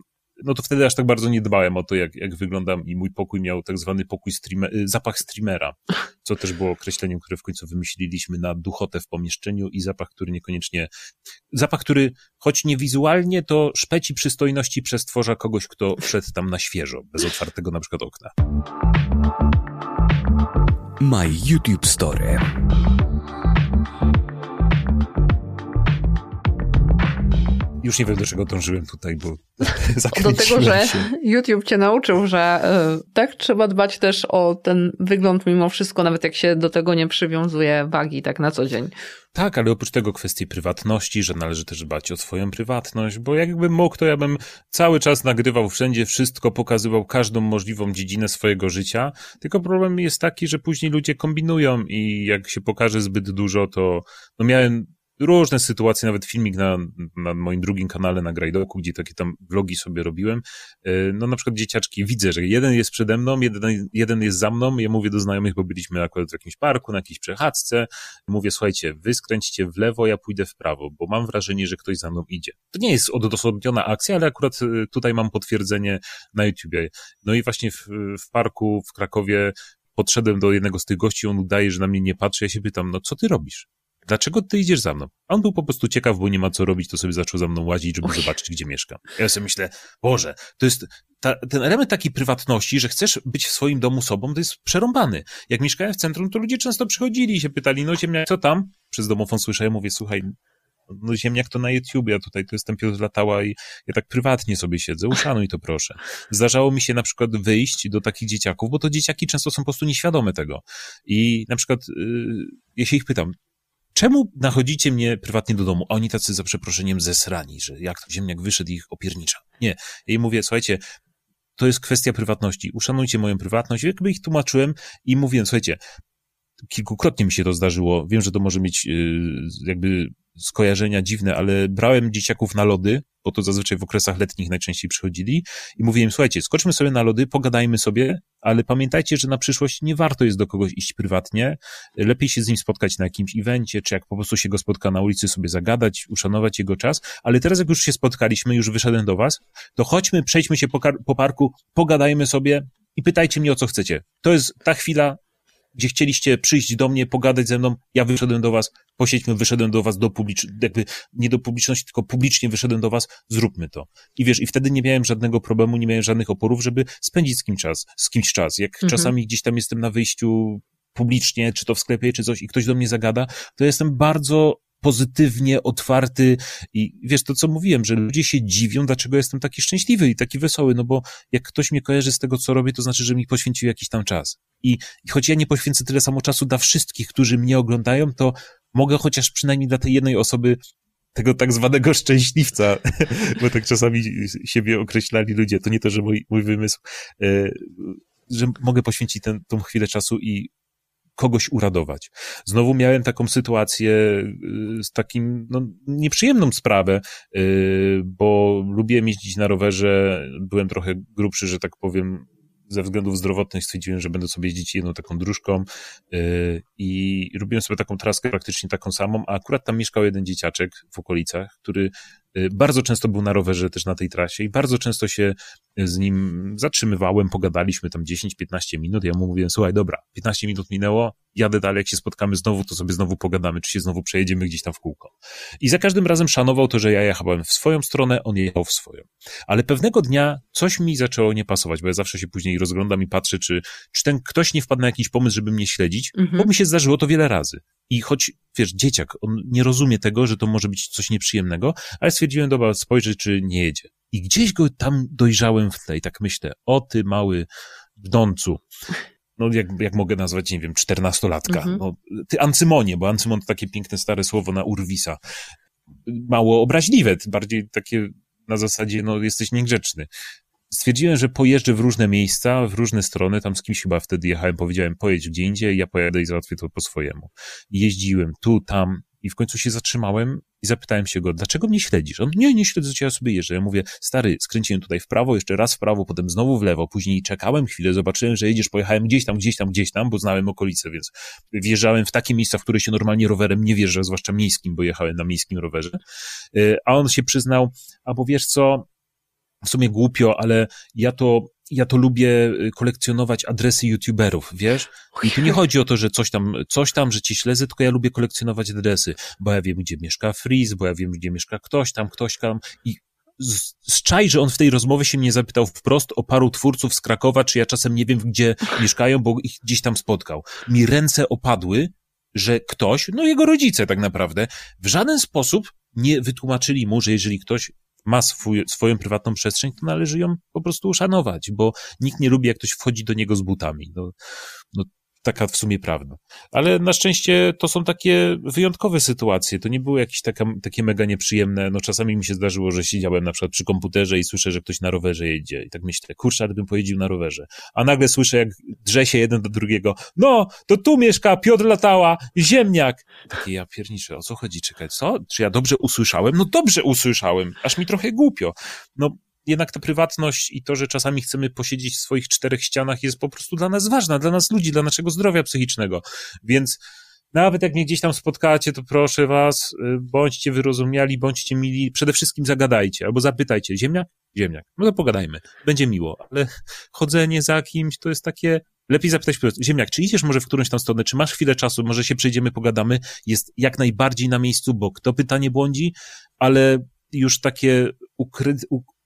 no to wtedy aż tak bardzo nie dbałem o to, jak, jak wyglądam i mój pokój miał tak zwany pokój streamer, y, zapach streamera, co też było określeniem, które w końcu wymyśliliśmy na duchotę w pomieszczeniu i zapach, który niekoniecznie, zapach, który choć nie wizualnie, to szpeci przystojności przestworza kogoś, kto wszedł tam na świeżo, bez otwartego na przykład okna. My YouTube Story. Już nie wiem, do czego dążyłem tutaj, bo Do tego, że YouTube cię nauczył, że y, tak trzeba dbać też o ten wygląd mimo wszystko, nawet jak się do tego nie przywiązuje wagi tak na co dzień. Tak, ale oprócz tego kwestii prywatności, że należy też dbać o swoją prywatność, bo jakbym mógł, to ja bym cały czas nagrywał wszędzie wszystko, pokazywał każdą możliwą dziedzinę swojego życia, tylko problem jest taki, że później ludzie kombinują i jak się pokaże zbyt dużo, to no miałem różne sytuacje, nawet filmik na, na moim drugim kanale na Grajdoku, gdzie takie tam vlogi sobie robiłem. E, no na przykład dzieciaczki, widzę, że jeden jest przede mną, jeden, jeden jest za mną, ja mówię do znajomych, bo byliśmy akurat w jakimś parku, na jakiejś przechadzce, mówię, słuchajcie, wy skręćcie w lewo, ja pójdę w prawo, bo mam wrażenie, że ktoś za mną idzie. To nie jest odosobniona akcja, ale akurat e, tutaj mam potwierdzenie na YouTubie. No i właśnie w, w parku w Krakowie podszedłem do jednego z tych gości, on udaje, że na mnie nie patrzy, ja się pytam, no co ty robisz? Dlaczego ty idziesz za mną? A on był po prostu ciekaw, bo nie ma co robić, to sobie zaczął za mną łazić, żeby zobaczyć, gdzie mieszkam. Ja sobie myślę, Boże, to jest ta, ten element takiej prywatności, że chcesz być w swoim domu sobą, to jest przerąbany. Jak mieszkałem w centrum, to ludzie często przychodzili i się pytali, no ciemnia, co tam? Przez domofon słyszałem, mówię, słuchaj, no ziemniak to na YouTube, ja tutaj to jestem Piotr Latała i ja tak prywatnie sobie siedzę, uszanuj to proszę. Zdarzało mi się na przykład wyjść do takich dzieciaków, bo to dzieciaki często są po prostu nieświadome tego. I na przykład, yy, ja się ich pytam, czemu nachodzicie mnie prywatnie do domu? A oni tacy za przeproszeniem zesrani, że jak to ziemniak wyszedł ich opiernicza. Nie. Ja jej mówię, słuchajcie, to jest kwestia prywatności. Uszanujcie moją prywatność. Jakby ich tłumaczyłem i mówiłem, słuchajcie, kilkukrotnie mi się to zdarzyło. Wiem, że to może mieć yy, jakby skojarzenia dziwne, ale brałem dzieciaków na lody, bo to zazwyczaj w okresach letnich najczęściej przychodzili i mówiłem, słuchajcie, skoczmy sobie na lody, pogadajmy sobie, ale pamiętajcie, że na przyszłość nie warto jest do kogoś iść prywatnie, lepiej się z nim spotkać na jakimś evencie, czy jak po prostu się go spotka na ulicy, sobie zagadać, uszanować jego czas, ale teraz jak już się spotkaliśmy, już wyszedłem do was, to chodźmy, przejdźmy się po, po parku, pogadajmy sobie i pytajcie mnie o co chcecie. To jest ta chwila, gdzie chcieliście przyjść do mnie, pogadać ze mną, ja wyszedłem do was, posiedźmy, wyszedłem do was do publiczności, jakby nie do publiczności, tylko publicznie wyszedłem do was, zróbmy to. I wiesz, i wtedy nie miałem żadnego problemu, nie miałem żadnych oporów, żeby spędzić z kimś czas, z kimś czas. Jak mhm. czasami gdzieś tam jestem na wyjściu publicznie, czy to w sklepie, czy coś i ktoś do mnie zagada, to jestem bardzo pozytywnie, otwarty i wiesz, to co mówiłem, że ludzie się dziwią, dlaczego jestem taki szczęśliwy i taki wesoły, no bo jak ktoś mnie kojarzy z tego, co robię, to znaczy, że mi poświęcił jakiś tam czas. I, i choć ja nie poświęcę tyle samo czasu dla wszystkich, którzy mnie oglądają, to mogę chociaż przynajmniej dla tej jednej osoby tego tak zwanego szczęśliwca, bo tak czasami siebie określali ludzie, to nie to, że mój, mój wymysł, e, że mogę poświęcić ten, tą chwilę czasu i kogoś uradować. Znowu miałem taką sytuację y, z takim, no, nieprzyjemną sprawę, y, bo lubiłem jeździć na rowerze, byłem trochę grubszy, że tak powiem, ze względów zdrowotnych stwierdziłem, że będę sobie jeździć jedną taką dróżką y, i robiłem sobie taką traskę praktycznie taką samą, a akurat tam mieszkał jeden dzieciaczek w okolicach, który bardzo często był na rowerze też na tej trasie i bardzo często się z nim zatrzymywałem, pogadaliśmy tam 10-15 minut. Ja mu mówiłem, słuchaj, dobra, 15 minut minęło, jadę dalej, jak się spotkamy znowu, to sobie znowu pogadamy, czy się znowu przejedziemy gdzieś tam w kółko. I za każdym razem szanował to, że ja jechałem w swoją stronę, on jechał w swoją. Ale pewnego dnia coś mi zaczęło nie pasować, bo ja zawsze się później rozglądam i patrzę, czy, czy ten ktoś nie wpadł na jakiś pomysł, żeby mnie śledzić, mhm. bo mi się zdarzyło to wiele razy. I choć, wiesz, dzieciak, on nie rozumie tego, że to może być coś nieprzyjemnego, ale stwierdziłem, dobra, spojrzeć, czy nie jedzie. I gdzieś go tam dojrzałem w tle i tak myślę, o ty mały bdącu. No, jak, jak mogę nazwać, nie wiem, czternastolatka. Mhm. No, ty ancymonie, bo ancymon to takie piękne stare słowo na urwisa. Mało obraźliwe, bardziej takie na zasadzie, no, jesteś niegrzeczny stwierdziłem, że pojeżdżę w różne miejsca, w różne strony, tam z kimś chyba wtedy jechałem, powiedziałem pojedź gdzie indziej, ja pojadę i załatwię to po swojemu. jeździłem tu, tam i w końcu się zatrzymałem i zapytałem się go, dlaczego mnie śledzisz? On, nie, nie śledzę cię, ja sobie jeżdżę. Ja mówię, stary, skręciłem tutaj w prawo, jeszcze raz w prawo, potem znowu w lewo, później czekałem chwilę, zobaczyłem, że jedziesz, pojechałem gdzieś tam, gdzieś tam, gdzieś tam, bo znałem okolice, więc wjeżdżałem w takie miejsca, w które się normalnie rowerem nie wjeżdża, zwłaszcza miejskim, bo jechałem na miejskim rowerze. Y, a on się przyznał, a bo wiesz co, w sumie głupio, ale ja to, ja to lubię y, kolekcjonować adresy youtuberów, wiesz? I tu nie chodzi o to, że coś tam, coś tam, że ci śledzę, tylko ja lubię kolekcjonować adresy, bo ja wiem, gdzie mieszka Freeze, bo ja wiem, gdzie mieszka ktoś tam, ktoś tam i z, z czaj, że on w tej rozmowie się mnie zapytał wprost o paru twórców z Krakowa, czy ja czasem nie wiem, gdzie mieszkają, bo ich gdzieś tam spotkał. Mi ręce opadły, że ktoś, no jego rodzice tak naprawdę, w żaden sposób nie wytłumaczyli mu, że jeżeli ktoś ma swój, swoją prywatną przestrzeń, to należy ją po prostu uszanować, bo nikt nie lubi, jak ktoś wchodzi do niego z butami. No, no taka w sumie prawda. Ale na szczęście to są takie wyjątkowe sytuacje. To nie były jakieś taka, takie mega nieprzyjemne. No czasami mi się zdarzyło, że siedziałem na przykład przy komputerze i słyszę, że ktoś na rowerze jedzie. I tak myślę, kurczę, ale bym pojeździł na rowerze. A nagle słyszę, jak drze się jeden do drugiego. No, to tu mieszka Piotr Latała, ziemniak. Takie ja pierniczę, o co chodzi? Czekaj, co? Czy ja dobrze usłyszałem? No dobrze usłyszałem. Aż mi trochę głupio. No, jednak ta prywatność i to, że czasami chcemy posiedzieć w swoich czterech ścianach jest po prostu dla nas ważna, dla nas ludzi, dla naszego zdrowia psychicznego. Więc nawet jak mnie gdzieś tam spotkacie, to proszę was, y, bądźcie wyrozumiali, bądźcie mili, przede wszystkim zagadajcie albo zapytajcie, ziemniak? Ziemniak. No to pogadajmy, będzie miło, ale chodzenie za kimś to jest takie, lepiej zapytać, ziemniak, czy idziesz może w którąś tam stronę, czy masz chwilę czasu, może się przejdziemy, pogadamy, jest jak najbardziej na miejscu, bo kto pytanie błądzi, ale już takie ukry,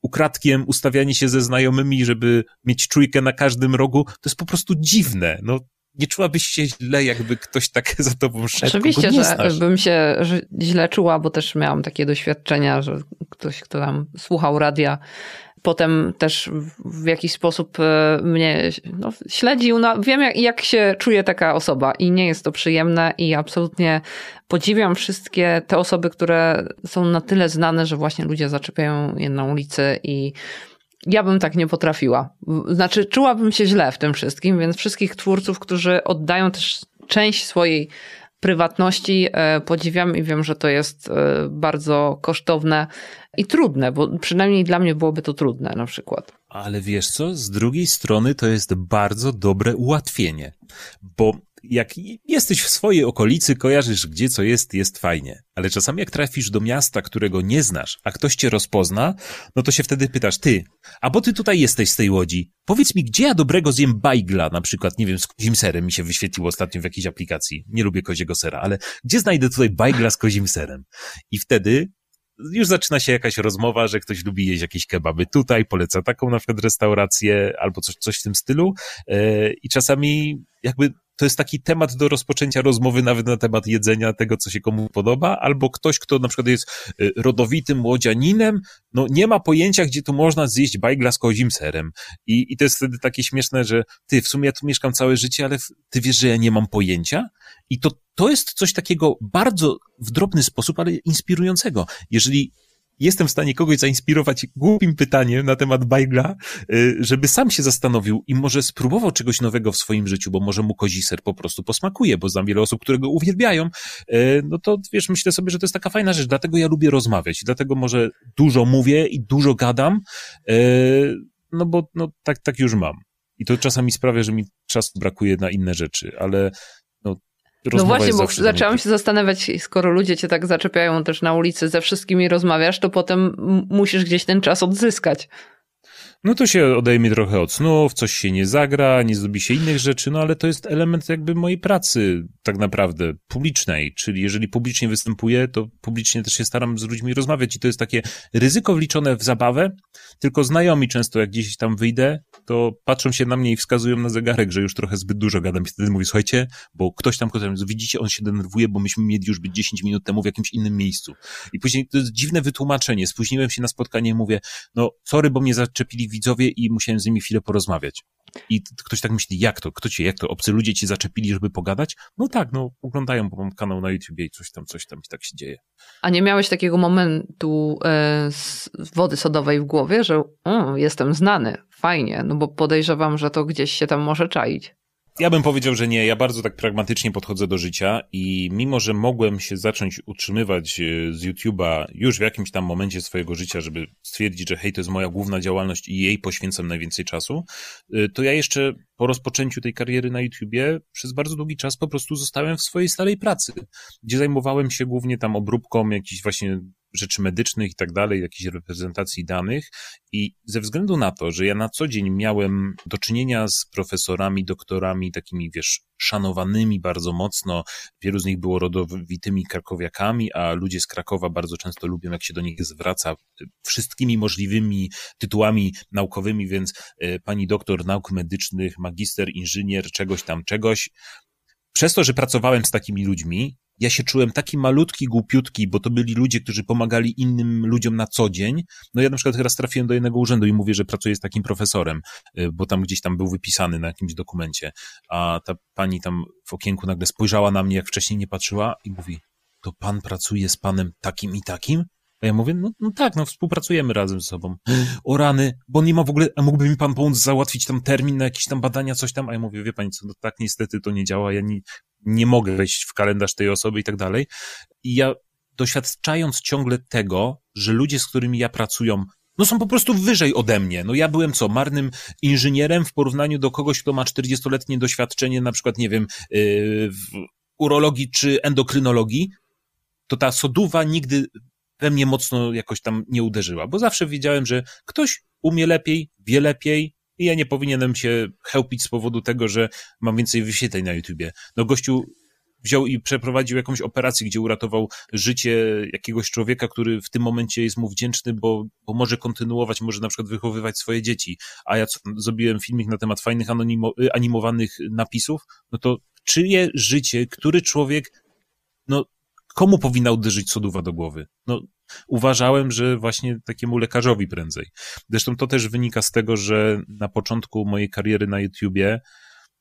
ukradkiem ustawianie się ze znajomymi, żeby mieć czujkę na każdym rogu, to jest po prostu dziwne. No, nie czułabyś się źle, jakby ktoś tak za tobą szedł? Oczywiście, że znasz. bym się źle czuła, bo też miałam takie doświadczenia, że ktoś, kto tam słuchał radia, potem też w jakiś sposób e, mnie no, śledził. No, wiem, jak, jak się czuje taka osoba i nie jest to przyjemne i absolutnie podziwiam wszystkie te osoby, które są na tyle znane, że właśnie ludzie zaczepiają je na ulicy i ja bym tak nie potrafiła. Znaczy, czułabym się źle w tym wszystkim, więc wszystkich twórców, którzy oddają też część swojej prywatności e, podziwiam i wiem, że to jest e, bardzo kosztowne i trudne, bo przynajmniej dla mnie byłoby to trudne na przykład. Ale wiesz co, z drugiej strony to jest bardzo dobre ułatwienie, bo jak jesteś w swojej okolicy, kojarzysz gdzie co jest, jest fajnie. Ale czasami jak trafisz do miasta, którego nie znasz, a ktoś cię rozpozna, no to się wtedy pytasz, ty, a bo ty tutaj jesteś z tej łodzi, powiedz mi, gdzie ja dobrego zjem bajgla, na przykład, nie wiem, z kozim serem mi się wyświetliło ostatnio w jakiejś aplikacji. Nie lubię koziego sera, ale gdzie znajdę tutaj bajgla z kozim serem? I wtedy już zaczyna się jakaś rozmowa, że ktoś lubi jeść jakieś kebaby tutaj, poleca taką na przykład restaurację albo coś, coś w tym stylu. E, I czasami jakby to jest taki temat do rozpoczęcia rozmowy nawet na temat jedzenia, tego, co się komu podoba, albo ktoś, kto na przykład jest y, rodowitym łodzianinem, no nie ma pojęcia, gdzie tu można zjeść bajgla z kozim serem. I, I to jest wtedy takie śmieszne, że ty, w sumie ja tu mieszkam całe życie, ale ty wiesz, że ja nie mam pojęcia? I to, to jest coś takiego bardzo w drobny sposób, ale inspirującego. Jeżeli jestem w stanie kogoś zainspirować głupim pytaniem na temat bajgla, y, żeby sam się zastanowił i może spróbował czegoś nowego w swoim życiu, bo może mu kozi ser po prostu posmakuje, bo znam wiele osób, które go uwielbiają, y, no to wiesz, myślę sobie, że to jest taka fajna rzecz, dlatego ja lubię rozmawiać, dlatego może dużo mówię i dużo gadam, y, no bo no, tak, tak już mam. I to czasami sprawia, że mi czasu brakuje na inne rzeczy, ale no właśnie, bo zaczęłam się zastanawiać, skoro ludzie cię tak zaczepiają też na ulicy, ze wszystkimi rozmawiasz, to potem musisz gdzieś ten czas odzyskać. No to się odejmie trochę od snów, coś się nie zagra, nie zrobi się innych rzeczy, no ale to jest element jakby mojej pracy tak naprawdę publicznej, czyli jeżeli publicznie występuję, to publicznie też się staram z ludźmi rozmawiać i to jest takie ryzyko wliczone w zabawę, tylko znajomi często jak gdzieś tam wyjdę, to patrzą się na mnie i wskazują na zegarek, że już trochę zbyt dużo gadam i wtedy mówię, słuchajcie, bo ktoś tam, ktoś widzicie, on się denerwuje, bo myśmy mieli już być 10 minut temu w jakimś innym miejscu. I później to jest dziwne wytłumaczenie, spóźniłem się na spotkanie i mówię, no sorry, bo mnie zaczepili widzowie i musiałem z nimi chwilę porozmawiać. I ktoś tak myśli, jak to? Kto cię, jak to? Obcy ludzie cię zaczepili, żeby pogadać? No tak, no oglądają, bo mam kanał na YouTubie i coś tam, coś tam i tak się dzieje. A nie miałeś takiego momentu e, z wody sodowej w głowie, że jestem znany, fajnie, no bo podejrzewam, że to gdzieś się tam może czaić. Ja bym powiedział, że nie. Ja bardzo tak pragmatycznie podchodzę do życia i mimo, że mogłem się zacząć utrzymywać e, z YouTube'a już w jakimś tam momencie swojego życia, żeby stwierdzić, że hej, to jest moja główna działalność i jej poświęcam najwięcej czasu, e, to ja jeszcze po rozpoczęciu tej kariery na YouTubie przez bardzo długi czas po prostu zostałem w swojej starej pracy, gdzie zajmowałem się głównie tam obróbką jakichś właśnie rzeczy medycznych i tak dalej, jakiejś reprezentacji danych i ze względu na to, że ja na co dzień miałem do czynienia z profesorami, doktorami, takimi, wiesz, szanowanymi bardzo mocno, wielu z nich było rodowitymi krakowiakami, a ludzie z Krakowa bardzo często lubią, jak się do nich zwraca wszystkimi możliwymi tytułami naukowymi, więc e, pani doktor nauk medycznych, magister, inżynier, czegoś tam, czegoś. Przez to, że pracowałem z takimi ludźmi, ja się czułem taki malutki, głupiutki, bo to byli ludzie, którzy pomagali innym ludziom na co dzień. No ja na przykład teraz trafiłem do jednego urzędu i mówię, że pracuję z takim profesorem, y, bo tam gdzieś tam był wypisany na jakimś dokumencie, a ta pani tam w okienku nagle spojrzała na mnie, jak wcześniej nie patrzyła i mówi, to pan pracuje z panem takim i takim? A ja mówię, no, no tak, no współpracujemy razem ze sobą. O rany, bo nie ma w ogóle, a mógłby mi pan pomóc załatwić tam termin na jakieś tam badania, coś tam? A ja mówię, wie pani co, no tak niestety to nie działa, ja nie, nie mogę wejść w kalendarz tej osoby i tak dalej. I ja doświadczając ciągle tego, że ludzie, z którymi ja pracują, no są po prostu wyżej ode mnie. No ja byłem co, marnym inżynierem w porównaniu do kogoś, kto ma 40-letnie doświadczenie, na przykład, nie wiem, yy, w urologii czy endokrynologii, to ta soduwa nigdy we mnie mocno jakoś tam nie uderzyła, bo zawsze wiedziałem, że ktoś umie lepiej, wie lepiej, i ja nie powinienem się chełpić z powodu tego, że mam więcej wyświetleń na YouTubie. No gościu wziął i przeprowadził jakąś operację, gdzie uratował życie jakiegoś człowieka, który w tym momencie jest mu wdzięczny, bo, bo może kontynuować, może na przykład wychowywać swoje dzieci. A ja zrobiłem filmik na temat fajnych anonimo, animowanych napisów, no to czyje życie, który człowiek, no komu powinna uderzyć soduwa do głowy? No, uważałem, że właśnie takiemu lekarzowi prędzej. Zresztą to też wynika z tego, że na początku mojej kariery na YouTubie,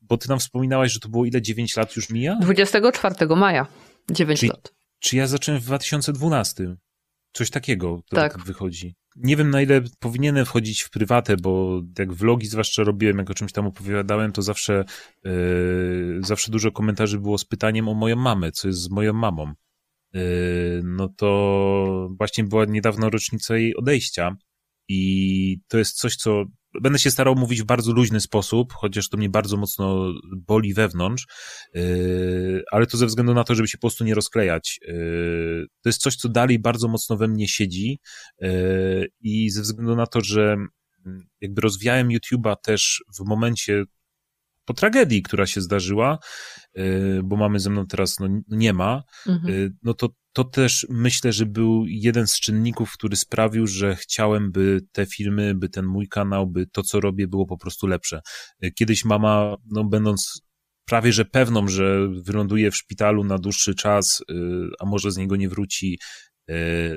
bo ty nam wspominałaś, że to było ile? 9 lat już mija? 24 maja. 9 czy, lat. Czy ja zacząłem w 2012? Coś takiego to tak. tak wychodzi. Nie wiem, na ile powinienem wchodzić w prywatę, bo jak vlogi zwłaszcza robiłem, jak o czymś tam opowiadałem, to zawsze, yy, zawsze dużo komentarzy było z pytaniem o moją mamę, co jest z moją mamą. Yy, no to właśnie była niedawno rocznica jej odejścia i to jest coś, co będę się starał mówić w bardzo luźny sposób, chociaż to mnie bardzo mocno boli wewnątrz, yy, ale to ze względu na to, żeby się po prostu nie rozklejać. Yy, to jest coś, co dalej bardzo mocno we mnie siedzi i ze względu na to, że mm, jakby rozwijałem YouTube'a też w momencie po tragedii, która się zdarzyła, y, bo mamy ze mną teraz, no nie ma, mhm. Y, no to, to też myślę, że był jeden z czynników, który sprawił, że chciałem, by te filmy, by ten mój kanał, by to, co robię, było po prostu lepsze. Y, kiedyś mama, no będąc prawie że pewną, że wyląduje w szpitalu na dłuższy czas, a może z niego nie wróci,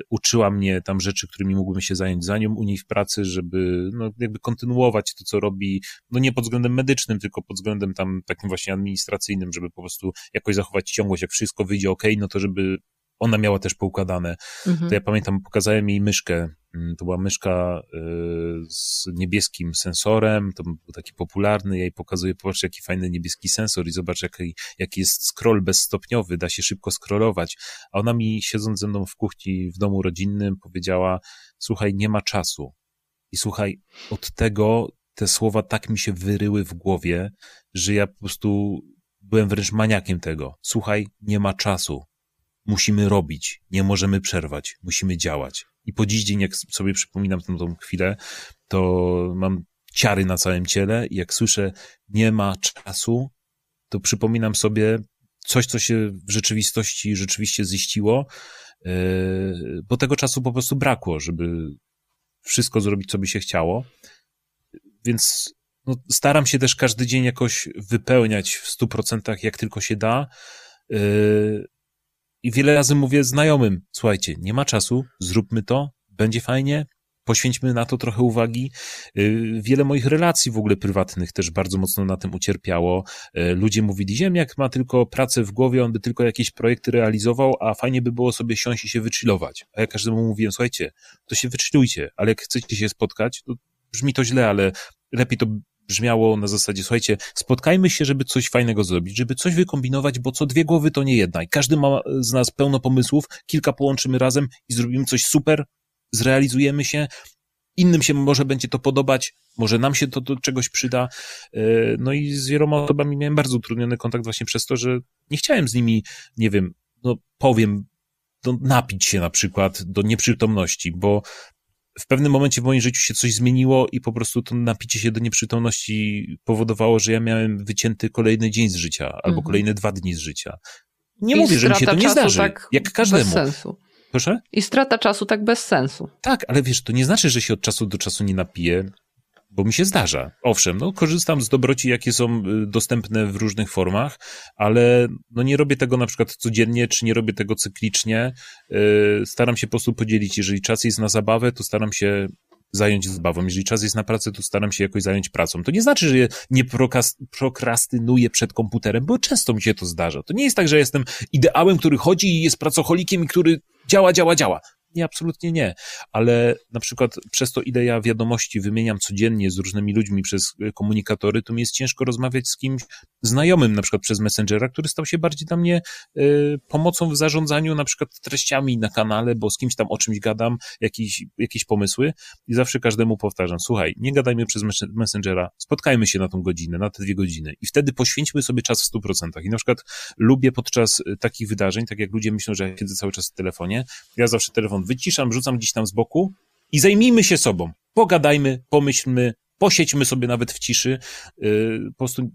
uczyła mnie tam rzeczy, którymi mógłbym się zająć za nią u niej w pracy, żeby no, jakby kontynuować to, co robi, no nie pod względem medycznym, tylko pod względem tam takim właśnie administracyjnym, żeby po prostu jakoś zachować ciągłość, jak wszystko wyjdzie ok, no to żeby ona miała też poukładane. Mhm. To ja pamiętam, pokazałem jej myszkę. Mm, to była myszka y, z niebieskim sensorem, to był taki popularny, ja jej pokazuję, popatrz jaki fajny niebieski sensor i zobacz jaki, jaki jest scroll bezstopniowy, da się szybko scrollować. A ona mi siedząc ze mną w kuchni w domu rodzinnym powiedziała, słuchaj, nie ma czasu. I słuchaj, od tego te słowa tak mi się wyryły w głowie, że ja po prostu byłem wręcz maniakiem tego. Słuchaj, nie ma czasu musimy robić, nie możemy przerwać, musimy działać. I po dziś dzień, jak sobie przypominam tę, tą chwilę, to mam ciary na całym ciele i jak słyszę, nie ma czasu, to przypominam sobie coś, co się w rzeczywistości rzeczywiście ziściło, e, bo tego czasu po prostu brakło, żeby wszystko zrobić, co by się chciało. Więc no, staram się też każdy dzień jakoś wypełniać w stu procentach, jak tylko się da. I wiele razy mówię znajomym, słuchajcie, nie ma czasu, zróbmy to, będzie fajnie, poświęćmy na to trochę uwagi. Y, wiele moich relacji w ogóle prywatnych też bardzo mocno na tym ucierpiało. Y, ludzie mówili, Ziemniak ma tylko pracę w głowie, on by tylko jakieś projekty realizował, a fajnie by było sobie siąść i się wychillować. A ja każdemu mówiłem, słuchajcie, to się wychillujcie, ale jak chcecie się spotkać, to brzmi to źle, ale lepiej to brzmiało na zasadzie, słuchajcie, spotkajmy się, żeby coś fajnego zrobić, żeby coś wykombinować, bo co dwie głowy to nie jedna i każdy ma z nas pełno pomysłów, kilka połączymy razem i zrobimy coś super, zrealizujemy się, innym się może będzie to podobać, może nam się to do czegoś przyda. E, no i z wieloma osobami miałem bardzo utrudniony kontakt właśnie przez to, że nie chciałem z nimi, nie wiem, no powiem, no, napić się na przykład do nieprzytomności, bo w pewnym momencie w moim życiu się coś zmieniło i po prostu to napicie się do nieprzytomności powodowało, że ja miałem wycięty kolejny dzień z życia albo mhm. kolejne dwa dni z życia. Nie I mówię, że mi się to nie zdarzy, tak jak każdemu. Bez sensu. Proszę? I strata czasu tak bez sensu. Tak, ale wiesz, to nie znaczy, że się od czasu do czasu nie napiję, bo mi się zdarza. Owszem, no, korzystam z dobroci, jakie są y, dostępne w różnych formach, ale no, nie robię tego na przykład codziennie, czy nie robię tego cyklicznie. Yy, staram się po prostu podzielić. Jeżeli czas jest na zabawę, to staram się zająć zabawą. Jeżeli czas jest na pracę, to staram się jakoś zająć pracą. To nie znaczy, że nie prokrastynuję przed komputerem, bo często mi się to zdarza. To nie jest tak, że jestem ideałem, który chodzi i jest pracocholikiem i który działa, działa, działa. Nie, absolutnie nie. Ale na przykład przez to, ile ja wiadomości wymieniam codziennie z różnymi ludźmi przez e, komunikatory, to mi jest ciężko rozmawiać z kimś znajomym, na przykład przez Messengera, który stał się bardziej dla mnie y, pomocą w zarządzaniu na przykład treściami na kanale, bo z kimś tam o czymś gadam, jakieś, jakieś pomysły i zawsze każdemu powtarzam, słuchaj, nie gadajmy przez Messengera, spotkajmy się na tą godzinę, na te dwie godziny i wtedy poświęćmy sobie czas w 100%. I na przykład lubię podczas e, takich wydarzeń, tak jak ludzie myślą, że ja siedzę cały czas w telefonie, ja zawsze telefon telefon wyciszam, rzucam gdzieś tam z boku i zajmijmy się sobą. Pogadajmy, pomyślmy, posiedźmy sobie nawet w ciszy. Yy, po prostu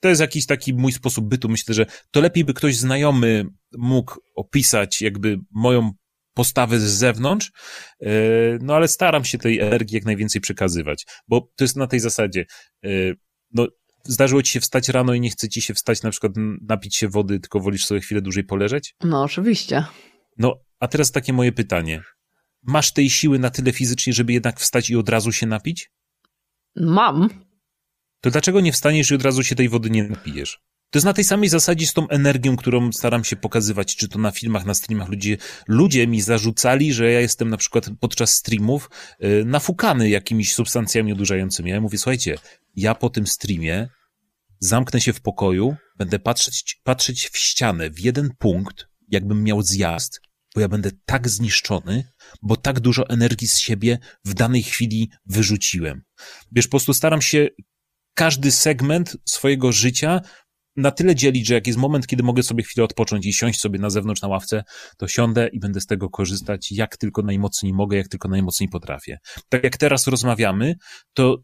to jest jakiś taki mój sposób bytu. Myślę, że to lepiej by ktoś znajomy mógł opisać jakby moją postawę z zewnątrz, e, no ale staram się tej energii jak najwięcej przekazywać, bo to jest na tej zasadzie, e, no zdarzyło ci się wstać rano i nie chce ci się wstać, na przykład napić się wody, tylko wolisz sobie chwilę dłużej poleżeć? No, oczywiście. No, a teraz takie moje pytanie. Masz tej siły na tyle fizycznie, żeby jednak wstać i od razu się napić? Mam. To dlaczego nie wstaniesz i od razu się tej wody nie napijesz? To jest na tej samej zasadzie z tą energią, którą staram się pokazywać, czy to na filmach, na streamach. Ludzie, ludzie mi zarzucali, że ja jestem na przykład podczas streamów yy, nafukany jakimiś substancjami odurzającymi. Ja mówię, słuchajcie, ja po tym streamie zamknę się w pokoju, będę patrzeć, patrzeć w ścianę, w jeden punkt, jakbym miał zjazd, bo ja będę tak zniszczony, bo tak dużo energii z siebie w danej chwili wyrzuciłem. Wiesz, po prostu staram się każdy segment swojego życia na tyle dzielić, że jak jest moment, kiedy mogę sobie chwilę odpocząć i siąść sobie na zewnątrz na ławce, to siądę i będę z tego korzystać jak tylko najmocniej mogę, jak tylko najmocniej potrafię. Tak jak teraz rozmawiamy, to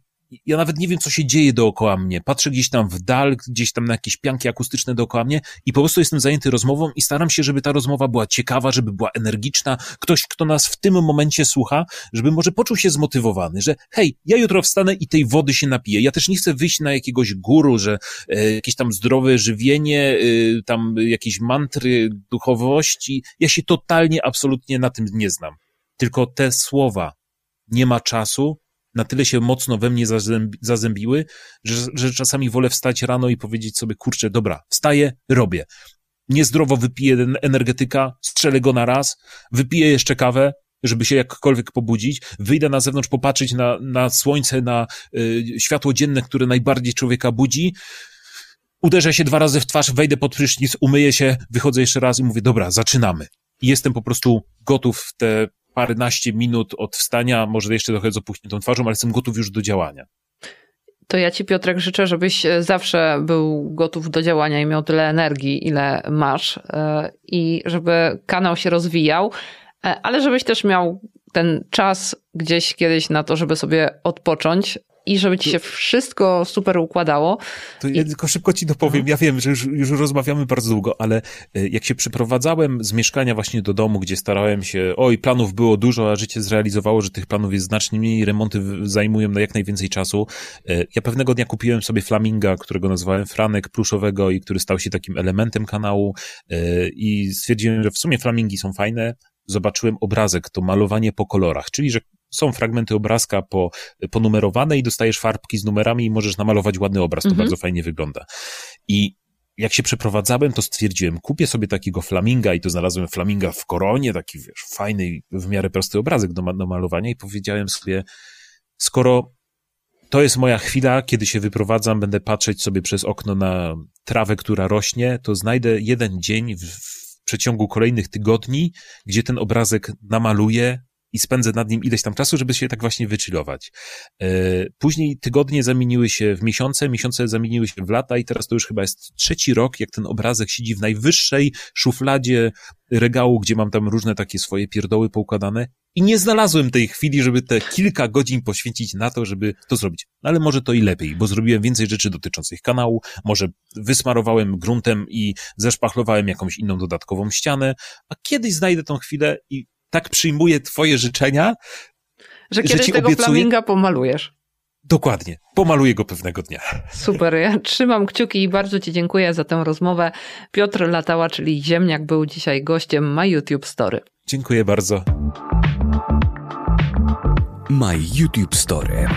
ja nawet nie wiem, co się dzieje dookoła mnie. Patrzę gdzieś tam w dal, gdzieś tam na jakieś pianki akustyczne dookoła mnie i po prostu jestem zajęty rozmową i staram się, żeby ta rozmowa była ciekawa, żeby była energiczna. Ktoś, kto nas w tym momencie słucha, żeby może poczuł się zmotywowany, że hej, ja jutro wstanę i tej wody się napiję. Ja też nie chcę wyjść na jakiegoś guru, że e, jakieś tam zdrowe żywienie, e, tam jakieś mantry duchowości. Ja się totalnie, absolutnie na tym nie znam. Tylko te słowa, nie ma czasu, na tyle się mocno we mnie zazębiły, że, że czasami wolę wstać rano i powiedzieć sobie, kurczę, dobra, wstaję, robię. Niezdrowo wypiję energetyka, strzelę go na raz, wypiję jeszcze kawę, żeby się jakkolwiek pobudzić, wyjdę na zewnątrz, popatrzeć na, na słońce, na y, światło dzienne, które najbardziej człowieka budzi, uderzę się dwa razy w twarz, wejdę pod prysznic, umyję się, wychodzę jeszcze raz i mówię, dobra, zaczynamy. I jestem po prostu gotów w te paręnaście minut od wstania, może jeszcze trochę z opuchniętą twarzą, ale jestem gotów już do działania. To ja ci, Piotrek, życzę, żebyś e, zawsze był gotów do działania i miał tyle energii, ile masz, e, i żeby kanał się rozwijał, e, ale żebyś też miał ten czas gdzieś kiedyś na to, żeby sobie odpocząć, i żeby ci się wszystko super układało. To ja tylko szybko ci dopowiem. Ja wiem, że już, już rozmawiamy bardzo długo, ale e, jak się przeprowadzałem z mieszkania właśnie do domu, gdzie starałem się, oj, planów było dużo, a życie zrealizowało, że tych planów jest znacznie mniej, remonty zajmują na jak najwięcej czasu. E, ja pewnego dnia kupiłem sobie flaminga, którego nazwałem Franek, pluszowego i który stał się takim elementem kanału e, i stwierdziłem, że w sumie flamingi są fajne, zobaczyłem obrazek, to malowanie po kolorach, czyli że są fragmenty obrazka po, ponumerowane i dostajesz farbki z numerami i możesz namalować ładny obraz. To mhm. bardzo fajnie wygląda. I jak się przeprowadzałem, to stwierdziłem, kupię sobie takiego flaminga i to znalazłem flaminga w koronie, taki wiesz, fajny, w miarę prosty obrazek do, do malowania i powiedziałem sobie, skoro to jest moja chwila, kiedy się wyprowadzam, będę patrzeć sobie przez okno na trawę, która rośnie, to znajdę jeden dzień w, w przeciągu kolejnych tygodni, gdzie ten obrazek namaluję, i spędzę nad nim ileś tam czasu, żeby się tak właśnie wychillować. E, później tygodnie zamieniły się w miesiące, miesiące zamieniły się w lata i teraz to już chyba jest trzeci rok, jak ten obrazek siedzi w najwyższej szufladzie regału, gdzie mam tam różne takie swoje pierdoły poukładane i nie znalazłem tej chwili, żeby te kilka godzin poświęcić na to, żeby to zrobić. No ale może to i lepiej, bo zrobiłem więcej rzeczy dotyczących kanału, może wysmarowałem gruntem i zeszpachlowałem jakąś inną dodatkową ścianę, a kiedyś znajdę tą chwilę i tak przyjmuję twoje życzenia, że kiedyś że tego obiecuję... flaminga pomalujesz. Dokładnie. Pomaluję go pewnego dnia. Super. Ja trzymam kciuki i bardzo Ci dziękuję za tę rozmowę. Piotr Latała, czyli Ziemniak, był dzisiaj gościem My YouTube Story. Dziękuję bardzo. My YouTube Story.